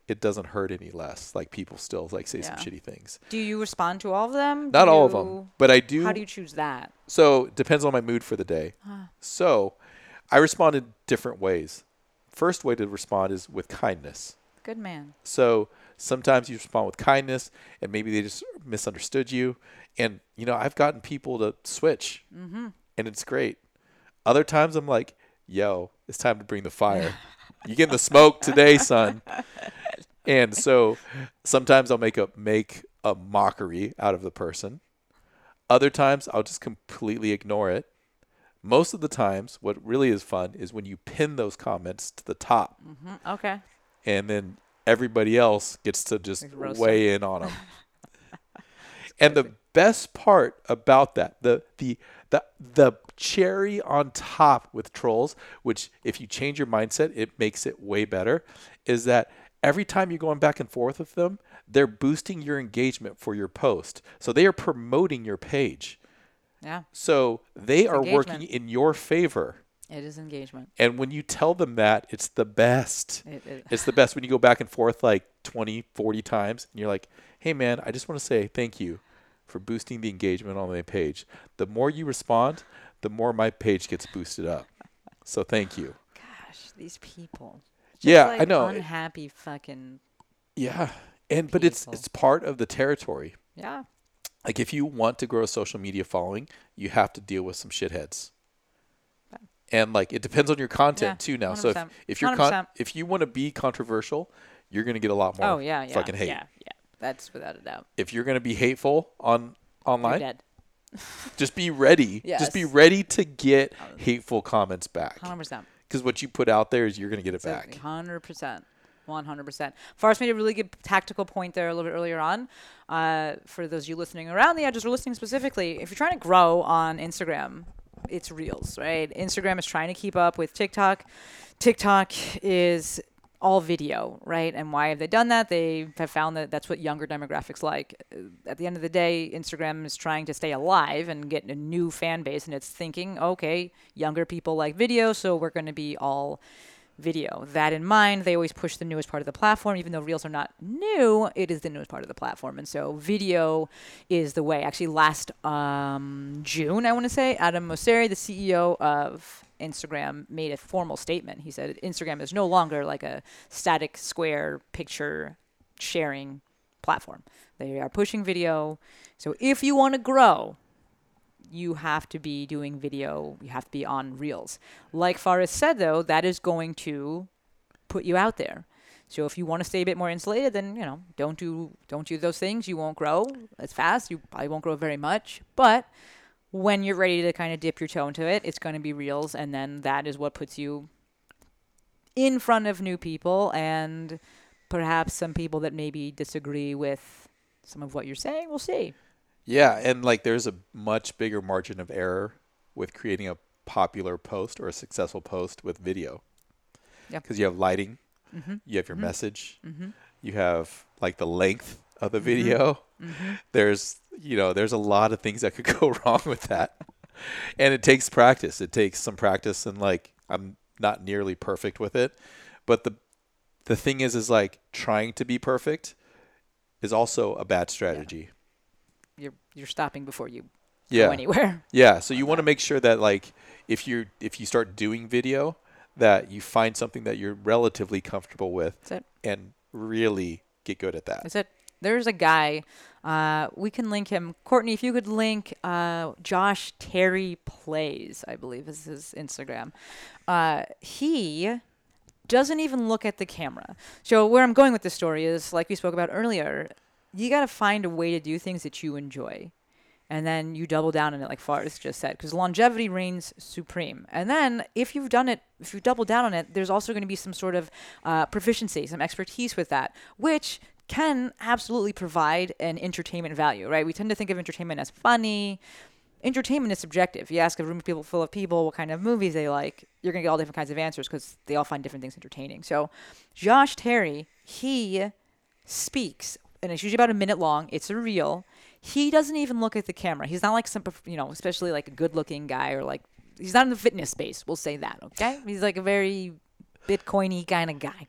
it doesn't hurt any less. Like people still like say some shitty things. Do you respond to all of them? Not Do all of them, but I do. How do you choose that? So it depends on my mood for the day. So I respond in different ways. First way to respond is with kindness. Good man. So sometimes you respond with kindness, and maybe they just misunderstood you. And you know, I've gotten people to switch, mm-hmm. and it's great. Other times I'm like, "Yo, it's time to bring the fire. you getting the smoke today, son?" And so sometimes I'll make a make a mockery out of the person. Other times I'll just completely ignore it. Most of the times, what really is fun is when you pin those comments to the top Mm-hmm. Okay. and then everybody else gets to just weigh in on them. and the best part about that, the the the the cherry on top with trolls, which if you change your mindset, it makes it way better, is that every time you're going back and forth with them, they're boosting your engagement for your post. So they are promoting your page. Yeah. So they are working in your favor. It is engagement. And when you tell them that, it's the best. It- it- it's the best when you go back and forth like 20, 40 times and you're like, hey, man, I just want to say thank you for boosting the engagement on my page. The more you respond, the more my page gets boosted up. So thank you. Gosh, these people. Yeah, like I know. Unhappy fucking. Yeah. And but it's it's part of the territory. Yeah. Like if you want to grow a social media following, you have to deal with some shitheads. And like it depends on your content Yeah, too now. So if, 100%. if you're con- if you want to be controversial, you're going to get a lot more Oh yeah, yeah. fucking hate. Yeah, yeah. That's without a doubt. If you're going to be hateful on online, just be ready. Just be ready to get um, hateful comments back. Hundred percent. Because what you put out there is you're going to get it back. Hundred percent. One hundred percent. Forrest made a really good tactical point there a little bit earlier on. Uh, for those of you listening around the edges or listening specifically, if you're trying to grow on Instagram, it's reels, right? Instagram is trying to keep up with TikTok. TikTok is all video, right? And why have they done that? They have found that that's what younger demographics like. At the end of the day, Instagram is trying to stay alive and get a new fan base, and it's thinking, okay, younger people like video, so we're going to be all video. That in mind, they always push the newest part of the platform. Even though Reels are not new, it is the newest part of the platform. And so video is the way. Actually, last um, June, I want to say, Adam Mosseri, the CEO of Instagram, made a formal statement. He said Instagram is no longer like a static square picture sharing platform. They are pushing video. So if you want to grow, you have to be doing video. You have to be on Reels. Like Forrest said, though, that is going to put you out there. So if you want to stay a bit more insulated, then you know don't do don't do those things. You won't grow as fast. You probably won't grow very much. But when you're ready to kind of dip your toe into it, it's going to be reels, and then that is what puts you in front of new people and perhaps some people that maybe disagree with some of what you're saying. We'll see. Yeah, and like there's a much bigger margin of error with creating a popular post or a successful post with video. Yeah. Because you have lighting, Mm-hmm. you have your message, you have like the length of the video. Mm-hmm. There's you know there's a lot of things that could go wrong with that, and it takes practice. It takes some practice, and like I'm not nearly perfect with it, but the the thing is is like trying to be perfect is also a bad strategy. You're you're stopping before you Yeah. go anywhere. Yeah, so you want to make sure that like if you if you start doing video that you find something that you're relatively comfortable with and really get good at that. That's it. There's a guy. Uh, we can link him. Courtney, if you could link uh, Josh Terry Plays, I believe is his Instagram. Uh, he doesn't even look at the camera. So where I'm going with this story is, like we spoke about earlier, you got to find a way to do things that you enjoy. And then you double down on it, like Forrest just said, because longevity reigns supreme. And then if you've done it, if you double down on it, there's also going to be some sort of uh, proficiency, some expertise with that, which can absolutely provide an entertainment value, right? We tend to think of entertainment as funny. Entertainment is subjective. You ask a room of people full of people what kind of movies they like, you're to get all different kinds of answers because they all find different things entertaining. So, Josh Terry, he speaks, and it's usually about a minute long. It's a reel. He doesn't even look at the camera. He's not like some, you know, especially like a good-looking guy or like he's not in the fitness space. We'll say that, okay? He's like a very Bitcoiny kind of guy.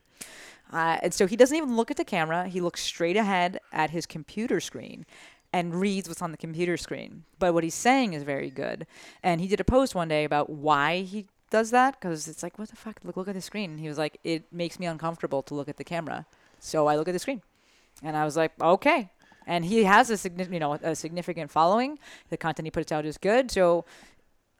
Uh, and so he doesn't even look at the camera. He looks straight ahead at his computer screen and reads what's on the computer screen. But what he's saying is very good. And he did a post one day about why he does that because it's like, what the fuck? Look, look at the screen. And he was like, it makes me uncomfortable to look at the camera. So I look at the screen. And I was like, okay. And he has a significant, you know a significant following. The content he puts out is good. So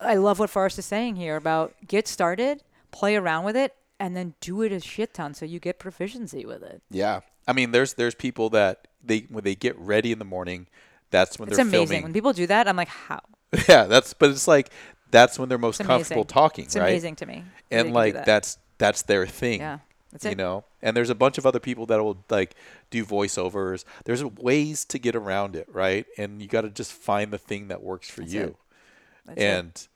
I love what Forrest is saying here about get started, play around with it, and then do it a shit ton so you get proficiency with it. Yeah. I mean there's there's people that they when they get ready in the morning, that's when It's they're amazing. filming. When people do that, I'm like, how? yeah, that's but it's like that's when they're most It's comfortable amazing. talking, It's right? amazing to me. And like that. that's that's their thing. Yeah, that's you know. And there's a bunch of other people that will like do voiceovers. There's ways to get around it, right? And you got to just find the thing that works for That's you. it. That's it. and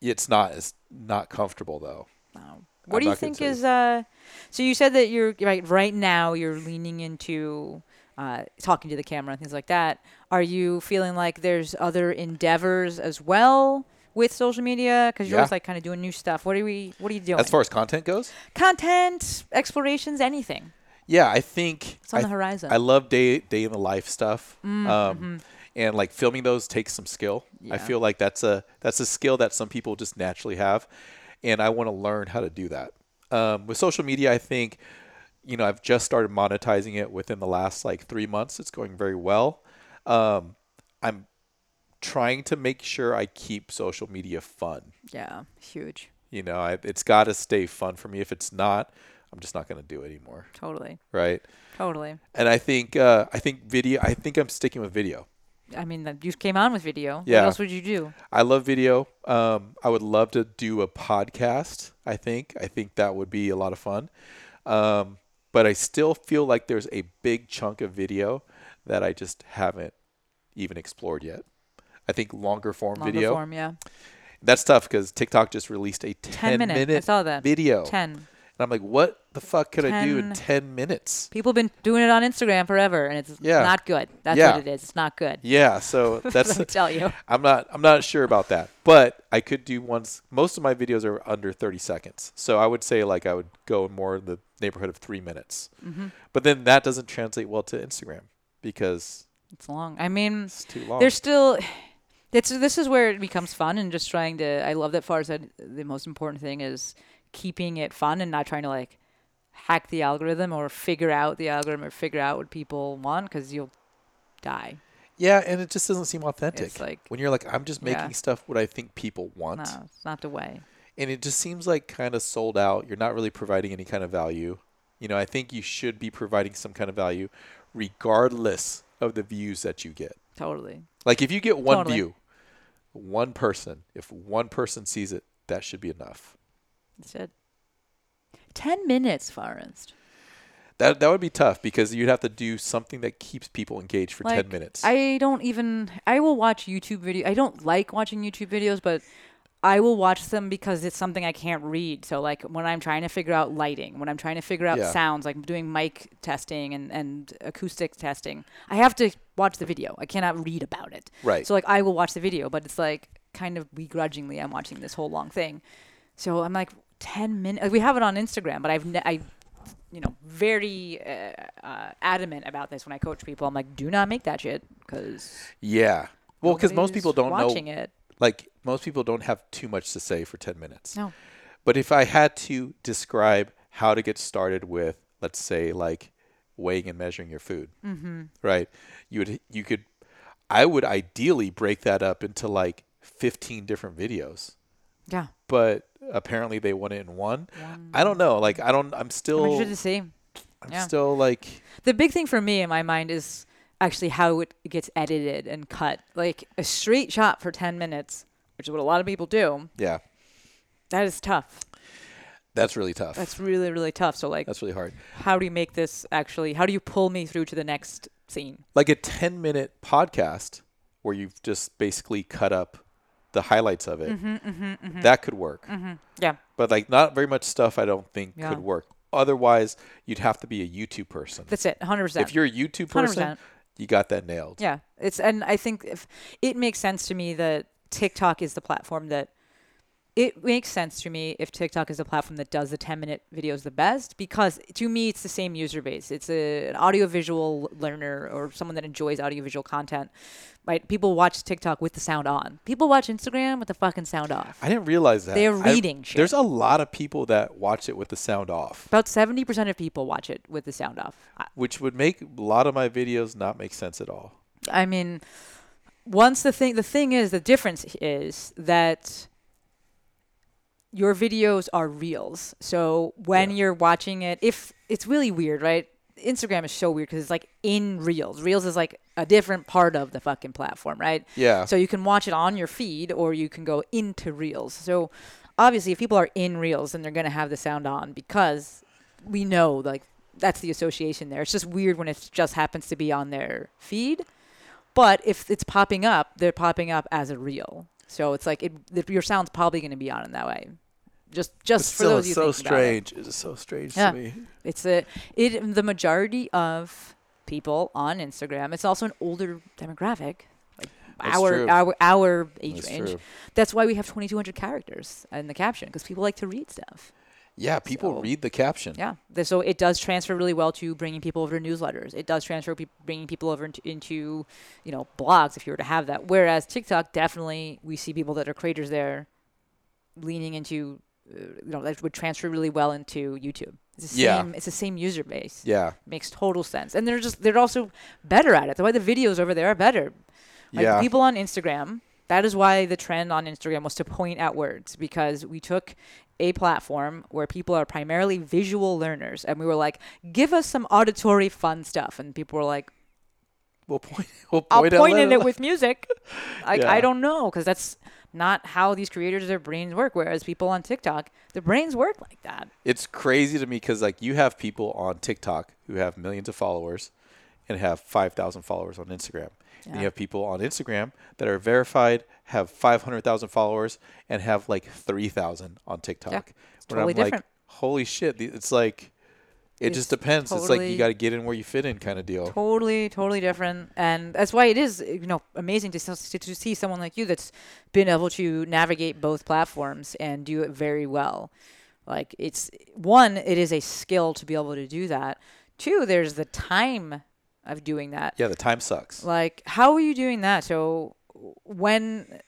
it's not it's not comfortable though. Wow. I'm What do you think is uh so you said that you're right right now you're leaning into uh, talking to the camera and things like that. Are you feeling like there's other endeavors as well with social media? Because you're Yeah. always like kind of doing new stuff. What are we? What are you doing? As far as content goes, content, explorations, anything. yeah, I think It's on I, the horizon. Mm, I love day day in the life stuff. mm-hmm. Um, and like filming those takes some skill. I feel like that's a that's a skill that some people just naturally have, and I want to learn how to do that. Um, with social media, I think, you know, I've just started monetizing it within the last like three months. It's going very well. Um, I'm trying to make sure I keep social media fun. Yeah, huge. You know, I, it's got to stay fun for me. If it's not, I'm just not going to do it anymore. Totally. Right. Totally. And I think uh, I think video. I think I'm sticking with video. I mean, that- you came on with video. Yeah. What else would you do? I love video. Um, I would love to do a podcast. I think. I think that would be a lot of fun. Um, but I still feel like there's a big chunk of video that I just haven't even explored yet. I think longer form Longer video. form, yeah. That's tough because TikTok just released a 10, 10 minute. I saw that. video. 10. And I'm like, what the fuck could I do in 10 10 minutes? People have been doing it on Instagram forever, and it's Yeah. not good. That's Yeah. what it is. It's not good. Yeah, so that's me tell you. I'm not I'm not sure about that. But I could do ones most of my videos are under 30 seconds. So I would say like I would go more in the neighborhood of 3 minutes. Mm-hmm. But then that doesn't translate well to Instagram because It's long. I mean, it's too long. there's still. It's, this is where it becomes fun and just trying to. I love that Forrest said the most important thing is keeping it fun and not trying to like hack the algorithm or figure out the algorithm or figure out what people want because you'll die. yeah, and it just doesn't seem authentic. It's like- when you're like I'm just making Yeah. stuff what I think people want. No, it's not the way. And it just seems like kind of sold out. You're not really providing any kind of value. You know, I think you should be providing some kind of value, regardless of the views that you get. Totally. Like if you get one Totally. view, one person, if one person sees it, that should be enough. That's it. Ten minutes, Forrest. That that would be tough because you'd have to do something that keeps people engaged for Like, 10 minutes. I don't even. I will watch YouTube video. I don't like watching YouTube videos, but I will watch them because it's something I can't read. So like when I'm trying to figure out lighting, when I'm trying to figure out Yeah. sounds, like doing mic testing and and acoustic testing, I have to watch the video. I cannot read about it. Right. So like I will watch the video, but it's like kind of begrudgingly I'm watching this whole long thing. So I'm like 10 minutes. We have it on Instagram, but I've ne- I you know, very uh, uh, adamant about this when I coach people. I'm like, do not make that shit because yeah. Well, because most people don't know watching know. it. Like most people don't have too much to say for 10 minutes. No. But if I had to describe how to get started with, let's say, like weighing and measuring your food, Mm-hmm. right? You would, you could, I would ideally break that up into like 15 different videos. Yeah. But apparently they want it in one. I don't know. Like I don't. I'm I'm still. interested to see. I'm yeah. still like. The big thing for me in my mind is actually how it gets edited and cut. Like a straight shot for 10 minutes, which is what a lot of people do. Yeah. That is tough. That's really tough. That's really, really tough. So, like, That's really hard. how do you make this actually, how do you pull me through to the next scene? Like a 10 minute podcast where you've just basically cut up the highlights of it. Mm-hmm, mm-hmm, mm-hmm. That could work. Mm-hmm. Yeah. But like not very much stuff I don't think Yeah. could work. Otherwise, you'd have to be a YouTube person. That's it. 100%. If you're a YouTube person, 100%. you got that nailed. Yeah, it's and I think if it makes sense to me that TikTok is the platform that it makes sense to me if TikTok is a platform that does the 10 minute videos the best because to me it's the same user base. It's a, an audiovisual learner or someone that enjoys audiovisual content. Right? People watch TikTok with the sound on. People watch Instagram with the fucking sound off. I didn't realize that. They're I- reading shit. There's a lot of people that watch it with the sound off, About 70% of people watch it with the sound off. Which would make a lot of my videos not make sense at all. I mean, once the thing, the thing is, the difference is that your videos are reels. So when you're watching it, if it's really weird, right? Instagram is so weird because it's like in reels. Reels is like a different part of the fucking platform, right? Yeah. So you can watch it on your feed or you can go into reels. So obviously, if people are in reels, then they're going to have the sound on because we know like that's the association there. It's just weird when it just happens to be on their feed. But if it's popping up, they're popping up as a reel. So it's like it, the, your sound's probably going to be on in that way. Just just for Still, those it's you so about it. It's so strange. It's so strange Yeah. to me. It's a it the majority of people on Instagram. It's also an older demographic, like our true. our our age That's range. true. That's why we have 2,200 characters in the caption because people like to read stuff. Yeah, people So- read the caption. Yeah, so it does transfer really well to bringing people over to newsletters. It does transfer pe- bringing people over into, into, you know, blogs if you were to have that. Whereas TikTok, definitely we see people that are creators there, leaning into, uh, you know, that would transfer really well into YouTube. It's the Yeah. same. It's the same user base. Yeah. makes total sense, and they're just they're also better at it. The way the videos over there are better. Like Yeah. people on Instagram, that is why the trend on Instagram was to point at words because we took a platform where people are primarily visual learners and we were like, give us some auditory fun stuff. And people were like, We'll point. We'll I'll point, at point at it with music. Like, Yeah. I don't know because that's not how these creators, their brains work. Whereas people on TikTok, their brains work like that. It's crazy to me because like you have people on TikTok who have millions of followers and have five thousand followers on Instagram. And you have people on Instagram that are verified, have five hundred thousand followers, and have like three thousand on TikTok. Yeah, totally I'm like, different. holy shit! It's like, it just It's depends. it's like you got to get in where you fit in, kind of deal. Totally, totally different, and that's why it is you know amazing to to see someone like you that's been able to navigate both platforms and do it very well. Like it's one, it is a skill to be able to do that. Two, there's the time of doing that. Yeah, the time sucks. Like, how are you doing that? So when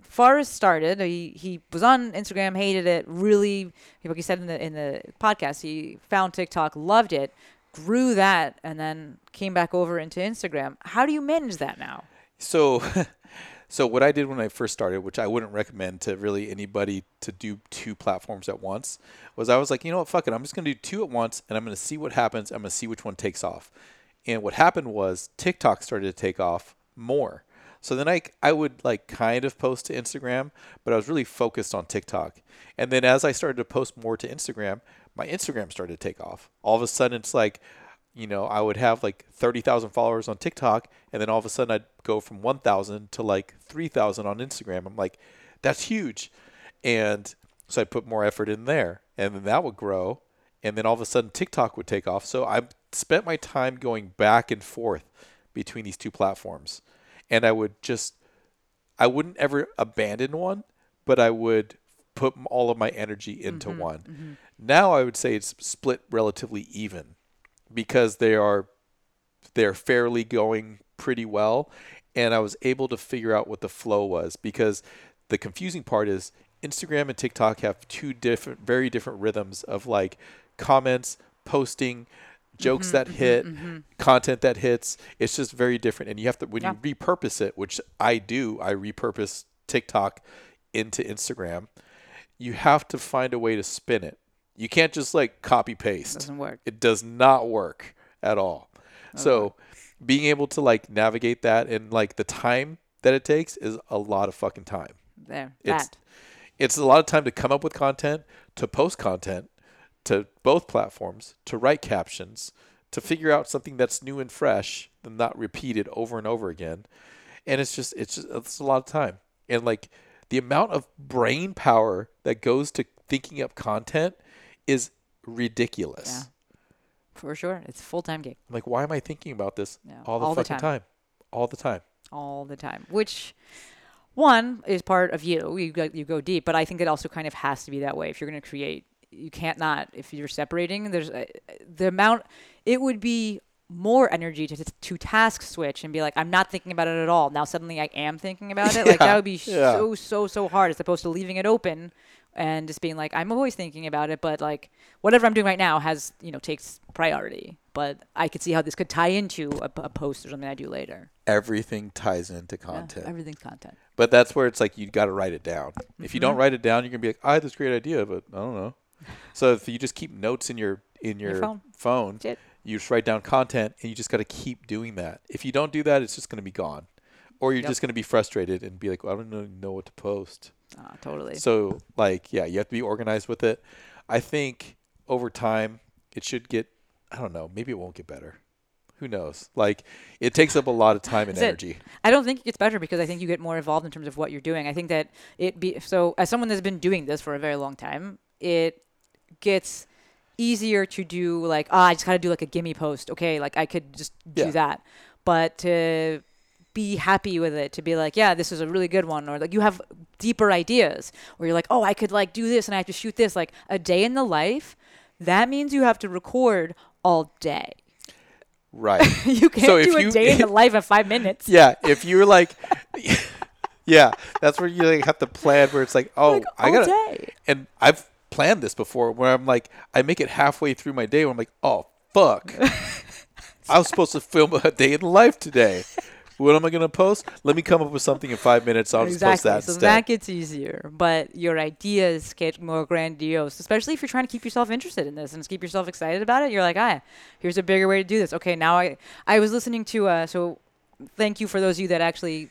Forrest started, he, he was on Instagram, hated it, really like he said in the in the podcast, he found TikTok, loved it, grew that, and then came back over into Instagram. How do you manage that now? So So what I did when I first started, which I wouldn't recommend to really anybody to do two platforms at once, was I was like, you know what, fuck it, I'm just gonna do two at once, and I'm gonna see what happens. I'm gonna see which one takes off. And what happened was TikTok started to take off more. So then I I would like kind of post to Instagram, but I was really focused on TikTok. And then as I started to post more to Instagram, my Instagram started to take off. All of a sudden, it's like you know, I would have like 30,000 followers on TikTok, and then all of a sudden I'd go from 1,000 to like 3,000 on Instagram. I'm like, that's huge. And so I'd put more effort in there, and then that would grow. And then all of a sudden TikTok would take off. So I spent my time going back and forth between these two platforms. And I would just, I wouldn't ever abandon one, but I would put all of my energy into mm-hmm, one. Mm-hmm. Now I would say it's split relatively even because they are they're fairly going pretty well and I was able to figure out what the flow was because the confusing part is Instagram and TikTok have two different very different rhythms of like comments, posting, jokes mm-hmm, that mm-hmm, hit, mm-hmm. content that hits. It's just very different and you have to when you repurpose it, which I do, I repurpose TikTok into Instagram, you have to find a way to spin it. You can't just like copy paste. It doesn't work. It does not work at all. So being able to like navigate that and like the time that it takes is a lot of fucking time. There. It's that. it's a lot of time to come up with content, to post content, to both platforms, to write captions, to figure out something that's new and fresh and not repeated over and over again. And it's just it's just it's a lot of time. And like the amount of brain power that goes to thinking up content is ridiculous. Yeah. For sure. It's a full time gig I'm like, why am I thinking about this Yeah, all the all the fucking time. time? All the time. all the time, which one is part of you. You go, you go deep, but I think it also kind of has to be that way. If you're going to create, you can't not. If you're separating, there's a, the amount. It would be more energy to to task switch and be like, I'm not thinking about it at all. Now suddenly I am thinking about it. Like that would be Yeah. so so so hard as opposed to leaving it open and just being like, I'm always thinking about it, but like whatever I'm doing right now has you know takes priority. But I could see how this could tie into a, a post or something I do later. Everything ties into Yeah, content. everything's content. But that's where it's like you've got to write it down. If you Mm-hmm. don't write it down, you're gonna be like, I had this great idea, but I don't know. So if you just keep notes in your in your, phone. phone, you just write down content, and you just got to keep doing that. If you don't do that, it's just gonna be gone, or you're Yep. just gonna be frustrated and be like, well, I don't know, know what to post. Ah, totally. So like, yeah, you have to be organized with it. I think over time it should get. I don't know. Maybe it won't get better. Who knows? Like, it takes up a lot of time and it. energy. I don't think it gets better because I think you get more involved in terms of what you're doing. I think that it be so as someone that's been doing this for a very long time, it gets easier to do like ah, I just gotta do like a gimme post. Okay, like I could just do Yeah. that. But to be happy with it, to be like, yeah, this is a really good one, or like you have deeper ideas, where you're like, oh, I could like do this and I have to shoot this. Like a day in the life, that means you have to record all day. Right. You can't So if do a you- day in the life of five minutes. Yeah, if you're like, yeah, that's where you like have to plan. Where it's like, oh, Like, I gotta, day. and I've planned this before. Where I'm like, I make it halfway through my day. Where I'm like, oh fuck, I was supposed to film a day in life today. What am I gonna post? Let me come up with something in five minutes. I'll just post that so instead. that gets easier, but your ideas get more grandiose, especially if you're trying to keep yourself interested in this and keep yourself excited about it. You're like, ah, here's a bigger way to do this. Okay, now I I was listening to uh, so thank you for those of you that actually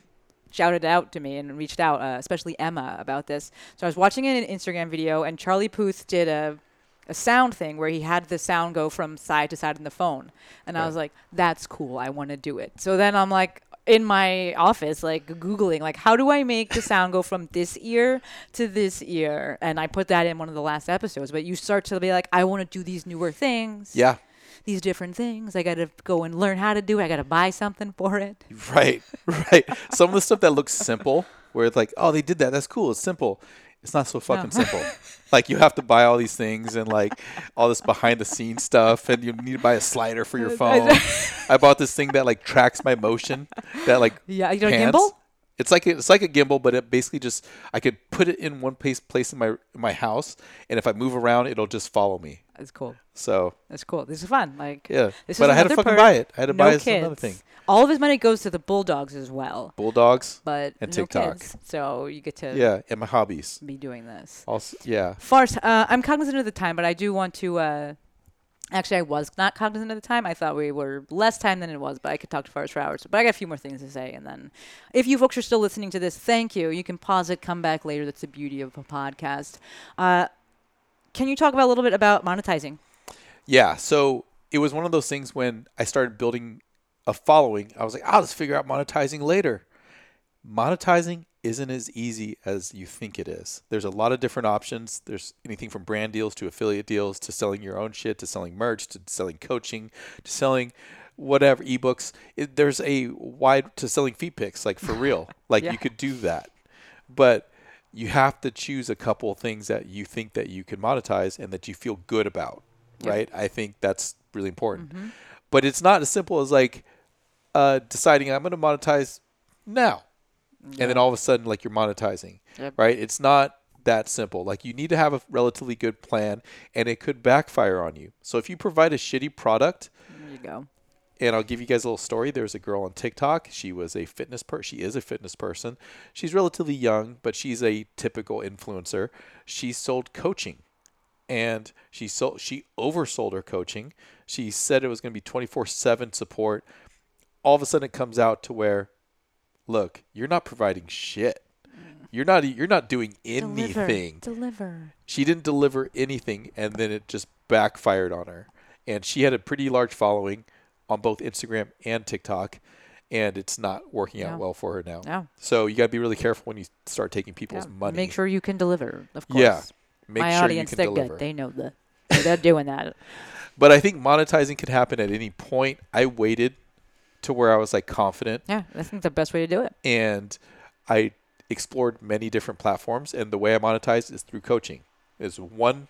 shouted out to me and reached out, uh, especially Emma about this. So I was watching an Instagram video and Charlie Puth did a a sound thing where he had the sound go from side to side in the phone. And I was like, that's cool. I want to do it. So then I'm like in my office, like Googling, like, how do I make the sound go from this ear to this ear? And I put that in one of the last episodes. But you start to be like, I want to do these newer things. yeah, These different things. I got to go and learn how to do it. I got to buy something for it. right, right. Some of the stuff that looks simple, where it's like, oh, they did that. That's cool. It's simple. It's not so fucking simple. like you have to buy all these things and like all this behind the scenes stuff, and you need to buy a slider for your phone. I bought this thing that like tracks my motion. That like Yeah, you know, a gimbal? It's like a, it's like a gimbal, but it basically just I could put it in one place place in my in my house, and if I move around, it'll just follow me. That's cool. So That's cool. This is fun. Like, Yeah. this But I had to fucking perk. buy it. I had to no buy it. Kids. another thing. All of his money goes to the Bulldogs as well, Bulldogs but and no TikTok. kids, so you get to Yeah, and my hobbies. be doing this. Also, yeah. Forrest, uh, I'm cognizant of the time, but I do want to. Uh, actually, I was not cognizant of the time. I thought we were less time than it was, but I could talk to Forrest for hours. But I got a few more things to say, and then, if you folks are still listening to this, thank you. You can pause it, come back later. That's the beauty of a podcast. Uh, can you talk about a little bit about monetizing? Yeah. So it was one of those things when I started building a following, I was like, I'll just figure out monetizing later. Monetizing isn't as easy as you think it is. There's a lot of different options. There's anything from brand deals to affiliate deals to selling your own shit to selling merch to selling coaching to selling whatever ebooks. It, there's a wide to selling feed pics, like for real. Like Yeah. you could do that, but you have to choose a couple of things that you think that you can monetize and that you feel good about. Right? I think that's really important. Mm-hmm. But it's not as simple as like uh, deciding I'm going to monetize now, and then all of a sudden like you're monetizing. Yep. Right? It's not that simple. Like you need to have a relatively good plan, and it could backfire on you. So if you provide a shitty product, There you go. And I'll give you guys a little story. There's a girl on TikTok. She was a fitness per. She is a fitness person. She's relatively young, but she's a typical influencer. She sold coaching, and she sold. She oversold her coaching. She said it was going to be 24/7 support. All of a sudden, it comes out to where, look, you're not providing shit. You're not. You're not doing anything Deliver. she didn't deliver anything and then it just backfired on her and she had a pretty large following on both instagram and tiktok and it's not working out well for her now so you got to be really careful when you start taking people's Yeah. money Make sure you can deliver. Of course. yeah make My sure audience, you they're deliver good. They know the. They're doing that. but i think monetizing could happen at any point i waited to where i was like confident Yeah, I think the best way to do it. and I explored many different platforms. And the way I monetize is through coaching. Is one,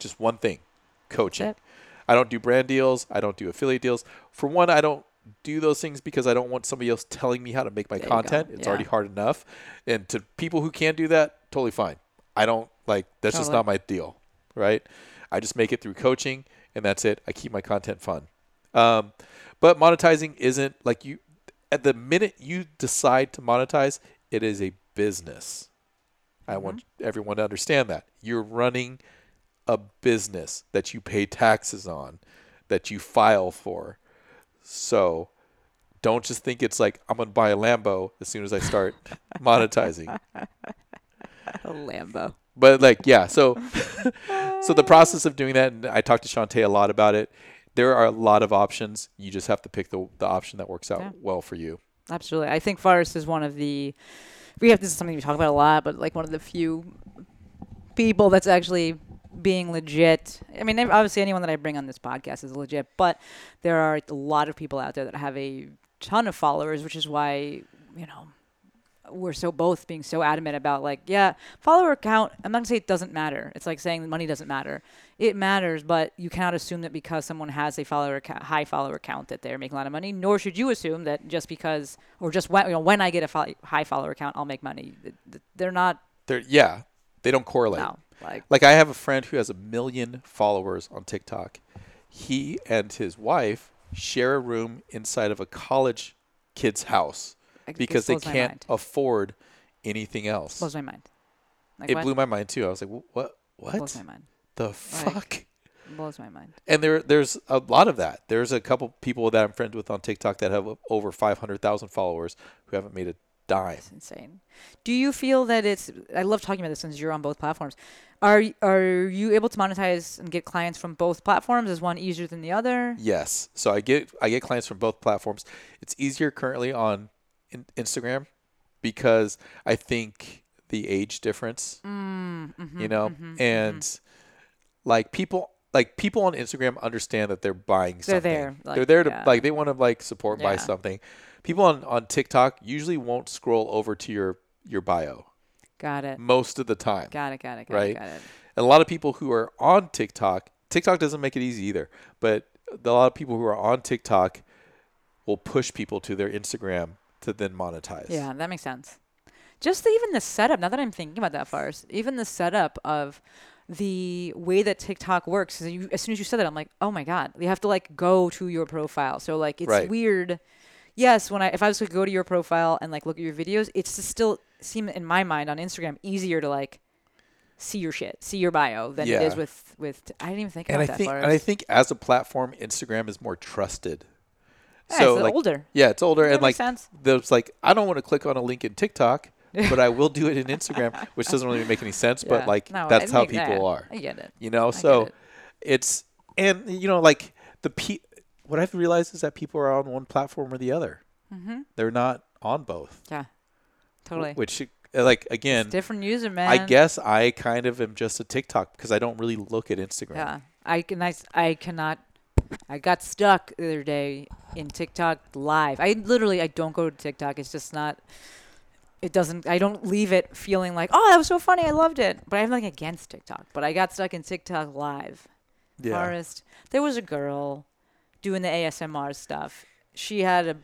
just one thing, coaching. I don't do brand deals. I don't do affiliate deals. For one, I don't do those things because I don't want somebody else telling me how to make my There content. It's Yeah. already hard enough. And to people who can do that, totally fine. I don't like that's just not my deal, right? I just make it through coaching, and that's it. I keep my content fun. Um, but monetizing isn't like you. At the minute you decide to monetize, it is a business. I want everyone to understand that you're running a business that you pay taxes on, that you file for. So don't just think it's like I'm gonna buy a Lambo as soon as I start monetizing. A Lambo. But like, yeah, so so the process of doing that, and I talked to Shante a lot about it. There are a lot of options. You just have to pick the the option that works out Yeah. well for you. Absolutely. I think Forrest is one of the. We have this is something we talk about a lot, but like one of the few people that's actually being legit. I mean, obviously anyone that I bring on this podcast is legit, but there are a lot of people out there that have a ton of followers, which is why you know we're so both being so adamant about like, yeah, follower count. I'm not gonna say it doesn't matter. It's like saying money doesn't matter. It matters, but you cannot assume that because someone has a follower ca- high follower count that they're making a lot of money. Nor should you assume that just because or just when you know when I get a fo- high follower count, I'll make money. Th- th- They're not. They're yeah, they don't correlate. No, like Like I have a friend who has a million followers on TikTok. He and his wife share a room inside of a college kid's house because they can't afford anything else. blows my mind. Like it what? blew my mind too. I was like, "Wh- "What? What? blows my mind. The fuck?" Blows my mind. And there, there's a lot of that. There's a couple people that I'm friends with on TikTok that have over 500,000 followers who haven't made a dime. It's insane. Do you feel that it's? I love talking about this since you're on both platforms. Are are you able to monetize and get clients from both platforms? Is one easier than the other? Yes. So I get I get clients from both platforms. It's easier currently on in, Instagram because I think the age difference, Mm, mm-hmm, you know, mm-hmm, mm-hmm. and like people like people on Instagram understand that they're buying They're something. there, they're there to yeah. like they want to like support buy something. People on on TikTok usually won't scroll over to your your bio Got it. most of the time. Got it. Got it. Got right? it. Got it. And a lot of people who are on TikTok, TikTok doesn't make it easy either, but a lot of people who are on TikTok will push people to their Instagram to then monetize. Yeah, that makes sense. Just the, even the setup. Now that I'm thinking about that, first, even the setup of the way that TikTok works. You, as soon as you said that, I'm like, oh my god, you have to like go to your profile. So like, it's Right. weird. Yes, when I if I was to go to your profile and like look at your videos, it's just still seem in my mind on Instagram easier to like see your shit, see your bio than it is with with. I didn't even think and about I that. think and I think as a platform, Instagram is more trusted. Yeah, so it's like, older. Yeah, it's older, That and like makes sense. there's like I don't want to click on a link in TikTok, but I will do it in Instagram, which doesn't really make any sense. Yeah. But like No, that's how think that- people are. I get it. You know, I so it. it's and you know like the pe- what I've realized is that people are on one platform or the other. Mhm. They're not on both. Yeah, totally. Which uh, like again, different user, man. I guess I kind of am just a TikTok because I don't really look at Instagram. Yeah, I can. I, I cannot. I got stuck the other day in TikTok live. I literally I don't go to TikTok. It's just not. It doesn't. I don't leave it feeling like oh that was so funny. I loved it. But I'm like against TikTok. But I got stuck in TikTok live. Yeah. Forrest. There was a girl doing the ASMR stuff. She had a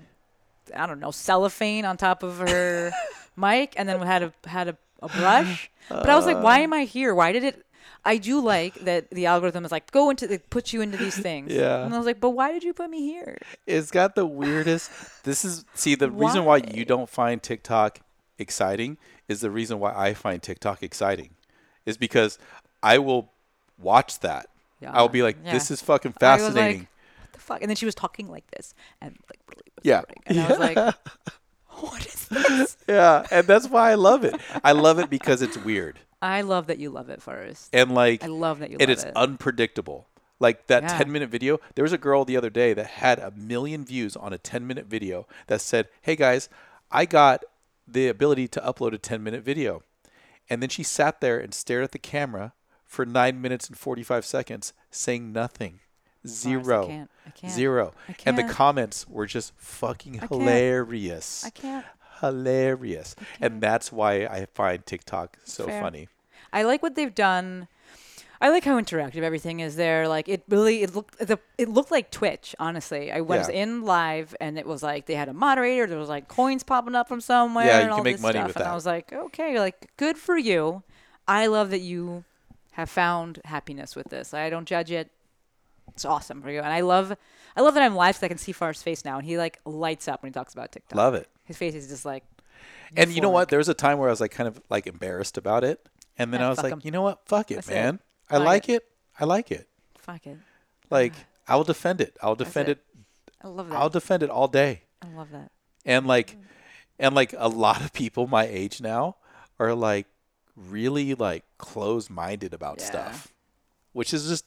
I don't know cellophane on top of her mic, and then had a had a, a brush. But I was like, why am I here? Why did it? I do like that the algorithm is like go into it puts you into these things. Yeah. And I was like, but why did you put me here? It's got the weirdest. This is see the reason why you don't find TikTok exciting is the reason why I find TikTok exciting, is because I will watch that. Yeah. I'll be like, this is fucking I was like, fascinating. Fuck? And then she was talking like this and like really yeah, and I was like, what is this? yeah, and that's why I love it. I love it because it's weird I love that you love it, Forrest. and like I love that you and love it's it. unpredictable. Like that Yeah. 10 minute video, there was a girl the other day that had a million views on a 10 minute video that said, Hey guys, I got the ability to upload a 10 minute video. And then she sat there and stared at the camera for nine minutes and 45 seconds saying nothing. Zero. Can't. I can't. Zero. And the comments were just fucking can't. hilarious. I can't. Hilarious. And that's why I find TikTok so Fair. funny. I like what they've done. I like how interactive everything is there. Like it really, it looked the, it looked like Twitch. Honestly, I was Yeah. in live and it was like they had a moderator. There was like coins popping up from somewhere. Yeah, you and can all make this money stuff. with and that. I was like, okay, like good for you. I love that you have found happiness with this. I don't judge it. It's awesome for you, and I love, I love that I'm live so I can see Forrest's face now, and he like lights up when he talks about TikTok. Love it. His face is just like, And you know what? There was a time where I was like kind of like embarrassed about it, and then Yeah, I was like, 'em. you know what? Fuck it, That's it. man. I Fuck like it. I like it. Fuck it. Like I will defend it. I'll defend it. it. I love that. I'll defend it all day. I love that. And like, mm. and like a lot of people my age now are like really like close-minded about Yeah. stuff, which is just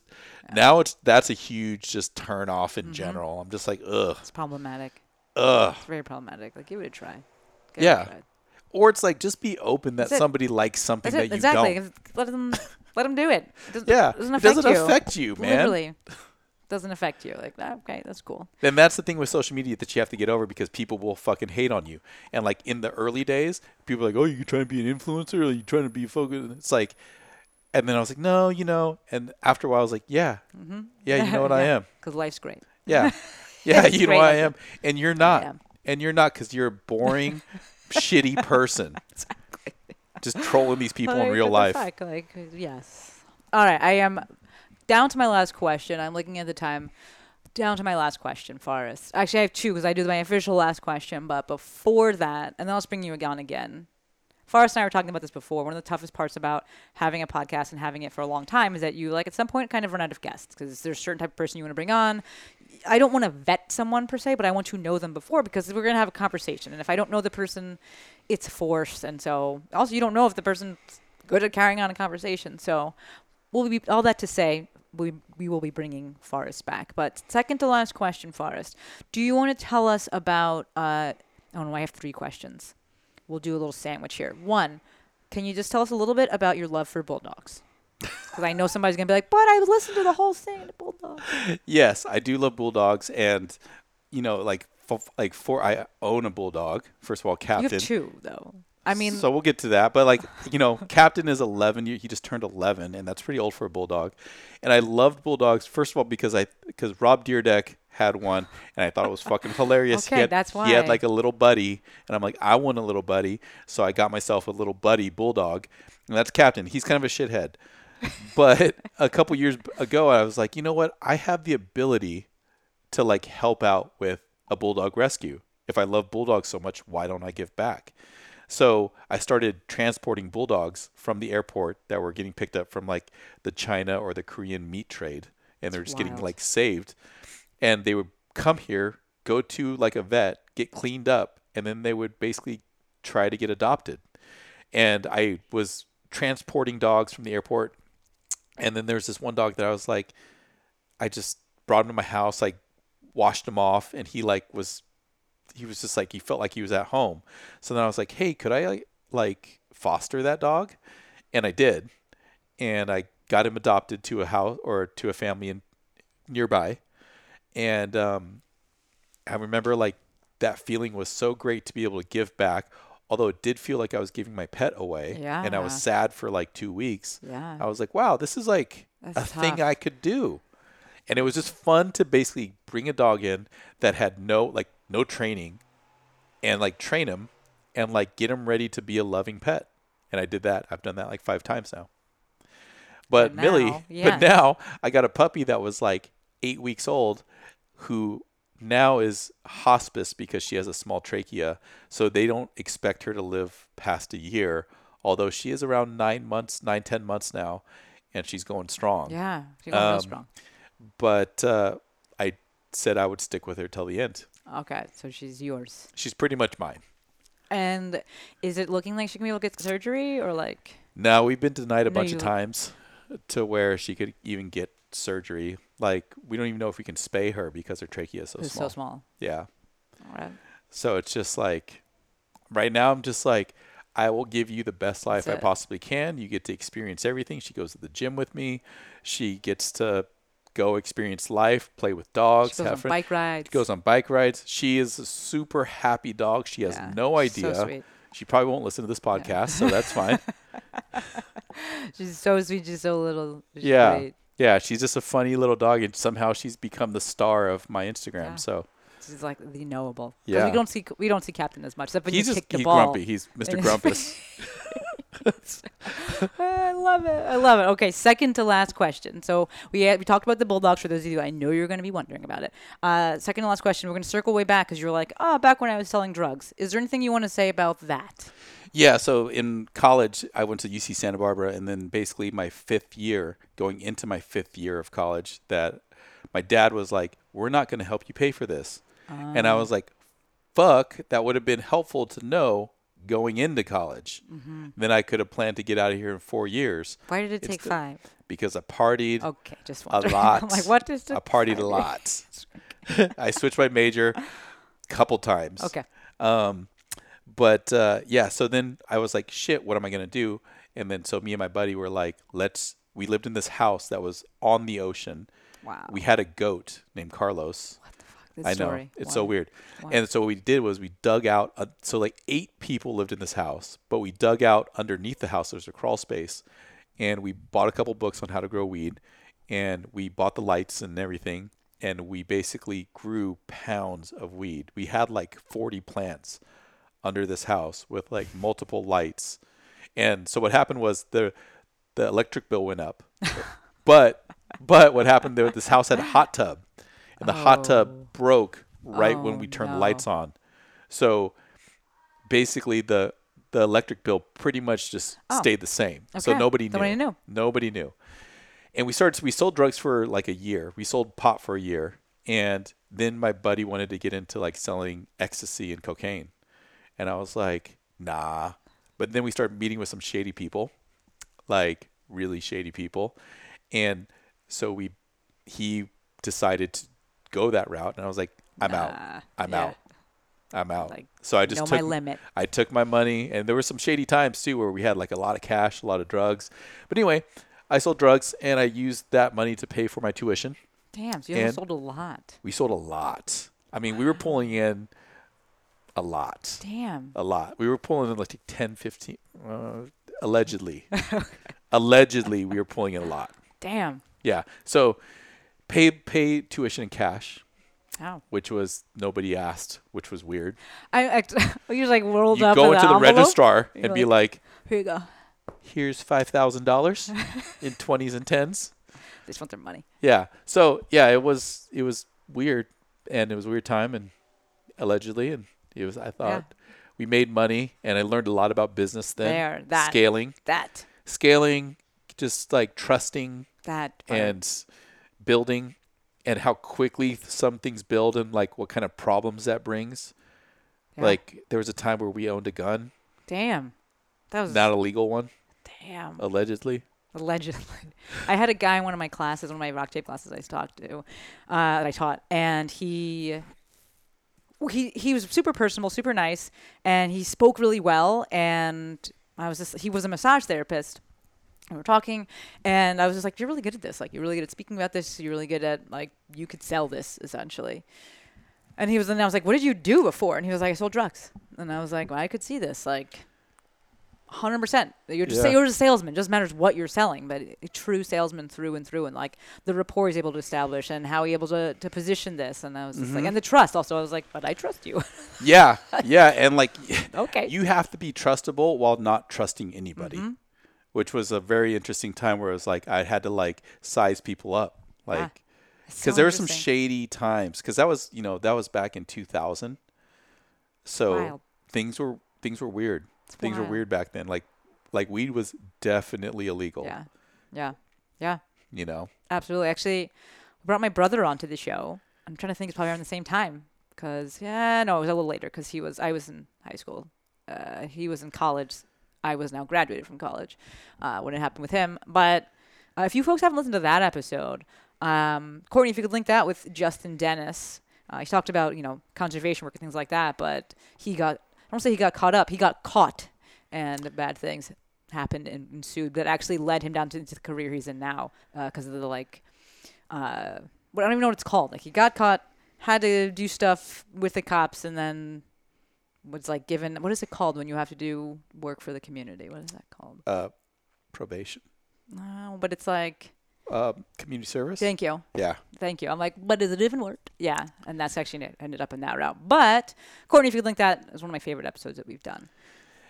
now it's that's a huge just turn off in Mm-hmm. general. I'm just like ugh, It's problematic. ugh. It's very problematic. Like, give it a try. Give it a Yeah. try. Or it's like just be open that That's it. somebody likes something That's that it. you Exactly. don't. Exactly. Let them let them do it. It doesn't, Yeah. doesn't It affect doesn't you. affect you, man. Literally, doesn't affect you. Like, that. okay, that's cool. And that's the thing with social media that you have to get over because people will fucking hate on you. And like in the early days, people are like, "Oh, you're trying to be an influencer? Or you trying to be focused?" It's like, and then I was like, "No, you know." And after a while, I was like, "Yeah, mm-hmm. yeah, you know what I am. Because life's great. Yeah, yeah, you know great I am." And you're not. And you're not because you're a boring, shitty person. Just trolling these people in real life. fuck? Like, uh, yes. All right, I am down to my last question. I'm looking at the time. Down to my last question, Forrest. Actually, I have two because I do my official last question. But before that, and then I'll bring you on again. Forrest and I were talking about this before. One of the toughest parts about having a podcast and having it for a long time is that you, like, at some point, kind of run out of guests because there's a certain type of person you want to bring on. I don't want to vet someone per se, but I want to know them before because we're going to have a conversation. And if I don't know the person, it's forced. And so, also, you don't know if the person's good at carrying on a conversation. So, we'll be all that to say. We, we will be bringing Forrest back. But second to last question, Forrest, do you want to tell us about? Uh, oh no, I have three questions. We'll do a little sandwich here. One, can you just tell us a little bit about your love for bulldogs? Because I know somebody's gonna be like, "But I listened to the whole thing, the bulldogs." Yes, I do love bulldogs, and you know, like, f- like for I own a bulldog. First of all, You Captain. have two though. I mean, so we'll get to that. But like, you know, Captain is 11. He he just turned 11, and that's pretty old for a bulldog. And I loved bulldogs first of all because I because Rob Dyrdek had one, and I thought it was fucking hilarious. Okay, he had, that's he had like a little buddy, and I'm like, I want a little buddy, so I got myself a little buddy bulldog, and that's Captain. He's kind of a shithead. But a couple years ago, I was like, you know what? I have the ability to like help out with a bulldog rescue. if I love bulldogs so much, why don't I give back? So I started transporting bulldogs from the airport that were getting picked up from like the China or the Korean meat trade, and they're just getting like saved, and they would come here, go to like a vet, get cleaned up, and then they would basically try to get adopted. And I was transporting dogs from the airport, and then there's this one dog that I was like, I just brought him to my house, like washed him off, and he like was, he was just like he felt like he was at home. So then I was like, hey, could I like, foster that dog? And I did, and I got him adopted to a house or to a family in nearby, and um, I remember like that feeling was so great to be able to give back. Although it did feel like I was giving my pet away, yeah. and I was sad for like two weeks. Yeah. I was like, wow, this is like That's a thing. I could do. And it was just fun to basically bring a dog in that had no like no training and like train him and like get him ready to be a loving pet. And I did that. I've done that like 5 times now. But But Millie, yeah. but now I got a puppy that was like 8 weeks old who now is hospice because she has a small trachea. So they don't expect her to live past a year, although she is around 9 months, nine ten months now and she's going strong Yeah, she's going Um, strong. but uh, I said I would stick with her till the end. Okay, so she's yours. She's pretty much mine. And is it looking like she can be able to get surgery or like? Now we've been denied a No, bunch of times to where she could even get surgery. Like we don't even know if we can spay her because her trachea is so It's small. so small. Yeah. Right. So it's just like right now I'm just like I will give you the best life That's I it. possibly can. You get to experience everything. She goes to the gym with me. She gets to go experience life, play with dogs, She goes have on bike rides. She goes on bike rides. She is a super happy dog. She has Yeah, no so idea. sweet. She probably won't listen to this podcast, so that's fine. She's so sweet. She's so little. She's yeah. great. Yeah, she's just a funny little dog and somehow she's become the star of my Instagram. Yeah. So She's like the knowable. Yeah. We don't see we don't see Captain as much. Except when he's you just kick the he's ball. grumpy. He's Mr. Grumpus. I love it. I love it. Okay, second to last question. So we had, we talked about the bulldogs. For those of you, I know you're going to be wondering about it. Uh, second to last question. We're going to circle way back because you're like, oh, back when I was selling drugs. Is there anything you want to say about that? Yeah, so in college, I went to UC Santa Barbara, and then basically my fifth year, going into my fifth year of college, that my dad was like, "We're not going to help you pay for this," and I was like, "Fuck, that would have been helpful to know going into college. Then I could have planned to get out of here in four years Why did it take Instead- five? because I partied Okay, just wondering. a lot. I'm like, what is I partied a lot. I switched my major a couple times. Okay. Um, but uh, yeah, so then I was like, shit, what am I gonna do? And then so me and my buddy were like, let's. We lived in this house that was on the ocean. Wow. We had a goat named Carlos. What the fuck? This I know story. it's Wow. so weird. Wow. And so what we did was we dug out. A, so like eight people lived in this house, but we dug out underneath the house. There's a crawl space, and we bought a couple books on how to grow weed, and we bought the lights and everything, and we basically grew pounds of weed. We had like 40 plants under this house with like multiple lights, and so what happened was the the electric bill went up, but but what happened there? This house had a hot tub, and the hot tub oh. broke right when Oh, we turned no. the lights on. So basically, the the electric bill pretty much just Oh. stayed the same. So Okay. nobody knew. Nobody knew. Nobody knew. And we started. We sold drugs for like a year. We sold pot for a year, and then my buddy wanted to get into like selling ecstasy and cocaine, and I was like, nah. But then we started meeting with some shady people, like really shady people, and so we he decided to go that route, and I was like, I'm Nah, out. I'm yeah. out. I'm out. Like, so I just know took my limit. I took my money, and there were some shady times too where we had like a lot of cash, a lot of drugs. But anyway, I sold drugs, and I used that money to pay for my tuition. Damn, so you sold a lot. We sold a lot. I mean, we were pulling in a lot, Damn. a lot. We were pulling in like 10, 15, uh, allegedly. allegedly, we were pulling in a lot. Damn. Yeah. So pay pay tuition in cash, Wow. which was nobody asked, which was weird. I, I you like rolled You up go into the envelope. registrar You're and be like- like, Here you go. "Here's five thousand dollars in twenties and tens. They just want their money. Yeah. So yeah, it was it was weird, and it was a weird time, and allegedly, and It was. I thought we made money, and I learned a lot about business then. There, that. scaling, That. scaling, just like trusting That. part. and building, and how quickly some things build, and like what kind of problems that brings. Yeah. Like there was a time where we owned a gun, Damn. That was not a legal one, damn. allegedly. Allegedly. I had a guy in one of my classes, one of my RockTape classes I talked to, uh, that I taught, and he he he was super personable, super nice, and he spoke really well. And I was just he was a massage therapist. We were talking, and I was just like, "You're really good at this. Like, you're really good at speaking about this. You're really good at like you could sell this essentially." And he was, and I was like, "What did you do before?" And he was like, "I sold drugs." And I was like, well, "I could see this. Like, hundred percent. You're just Yeah. you're just a salesman. Doesn't matter what you're selling, but a true salesman through and through, and like the rapport he's able to establish, and how he able to, to position this. And I was just like, Mm-hmm. and the trust also. I was like, but I trust you. Yeah, yeah, and like, Okay. you have to be trustable while not trusting anybody, Mm-hmm. which was a very interesting time where it was like I had to like size people up, like because So there were some shady times because that was you know that was back in 2000, so Wild. things were things were weird. Things were weird back then. Like like weed was definitely illegal. yeah, yeah, yeah. You know. Absolutely. Actually, I brought my brother onto the show. I'm trying to think it's probably around the same time because yeah, no, it was a little later because he was I was in high school. Uh, he was in college. I was now graduated from college uh, when it happened with him. But uh, if you folks haven't listened to that episode, um, Courtney, if you could link that with Justin Dennis, uh, he talked about you know conservation work and things like that. But he got I don't say he got caught up. He got caught, and bad things happened and ensued that actually led him down to, to the career he's in now because of the like uh, I don't even know what it's called. Like he got caught, had to do stuff with the cops, and then was like given what is it called when you have to do work for the community? What is that called? Uh, probation, No, but it's like uh, community service. thank you, Yeah. thank you. I'm like, but is it even word? Yeah, and that's actually it ended up in that route. But Courtney, if you could link that, is one of my favorite episodes that we've done.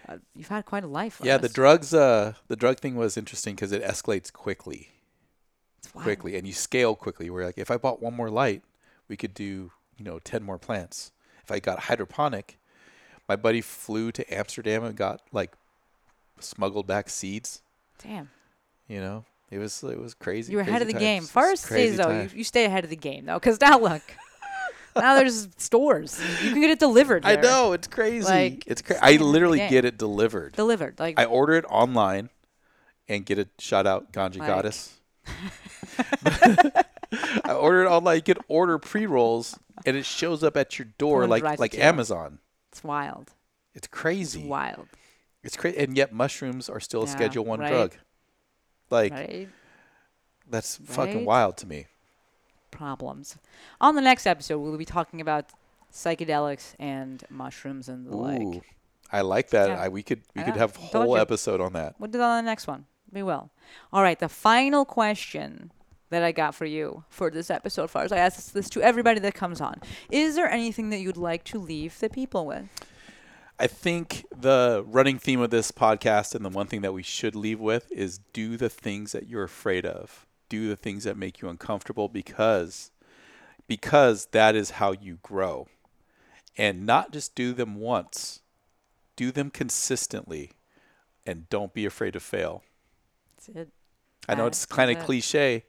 Uh, you've had quite a life. Yeah, the drugs. Uh, the drug thing was interesting because it escalates quickly. It's quickly and you scale quickly. Where like if I bought one more light, we could do you know ten more plants. If I got hydroponic, my buddy flew to Amsterdam and got like smuggled back seeds. Damn. You know, it was it was crazy. You were ahead of the game. times. Forrest Crazy stays though. You, you stay ahead of the game though, because now look, now there's stores. You can get it delivered. I know it's crazy. Like, it's crazy. I ahead of the literally get it delivered. Delivered. Like I order it online and get a shout out Ganja Like- Goddess. I order it online. You can order pre rolls and it shows up at your door Someone like like. Amazon. it's wild. It's It's crazy. wild. It's crazy, and yet mushrooms are still a Schedule One right. drug. Like Right? that's fucking wild to me. Problems. On the next episode, we'll be talking about psychedelics and mushrooms and the like. Ooh, I like that. Yeah. I, we could we could have a whole episode on that. We'll do that on the next one. We will. All right. The final question that I got for you for this episode, far as I ask this to everybody that comes on, is there anything that you'd like to leave the people with? I think the running theme of this podcast and the one thing that we should leave with is do the things that you're afraid of. Do the things that make you uncomfortable because because that is how you grow. And not just do them once. Do them consistently and don't be afraid to fail. That's it. I know it's kind of cliche,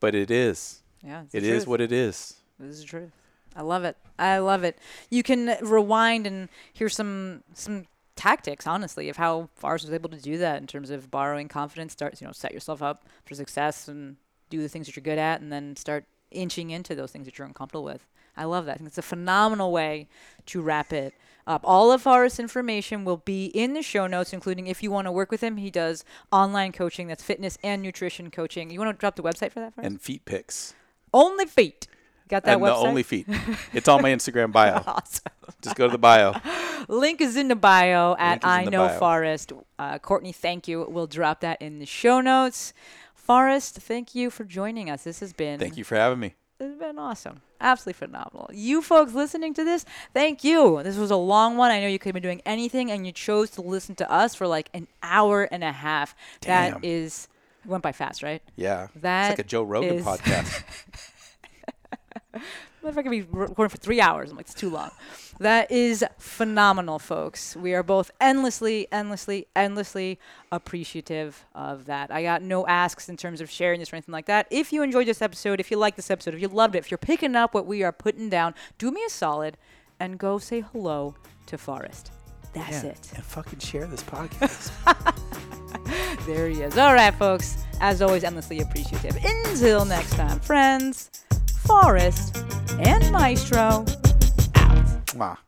but it is. Yeah. It is what it is. This is the truth. I love it. I love it. You can rewind and hear some some tactics, honestly, of how Forrest was able to do that in terms of borrowing confidence, start you know, set yourself up for success and do the things that you're good at and then start inching into those things that you're uncomfortable with. I love that. I think it's a phenomenal way to wrap it up. All of Forrest's information will be in the show notes, including if you want to work with him. He does online coaching, that's fitness and nutrition coaching. You want to drop the website for that, Forrest? And feet picks. Only feet. Got that and website? the only feet. It's on my Instagram bio. Awesome. Just go to the bio. Link is in the bio at I Know bio. Forrest. Uh, Courtney, thank you. We'll drop that in the show notes. Forrest, thank you for joining us. This has been Thank you for having me. It's been awesome. Absolutely phenomenal. You folks listening to this, thank you. This was a long one. I know you could have been doing anything and you chose to listen to us for like an hour and a half. Damn. That is went by fast, right? Yeah. That it's like a Joe Rogan is- podcast. if I could be recording for three hours, I'm like, it's too long. That is phenomenal, folks. We are both endlessly, endlessly, endlessly appreciative of that. I got no asks in terms of sharing this or anything like that. If you enjoyed this episode, if you liked this episode, if you loved it, if you're picking up what we are putting down, do me a solid and go say hello to Forrest. That's Yeah, it. And fucking share this podcast. There he is. All right, folks. As always, endlessly appreciative. Until next time, friends, Forrest and Maestro out.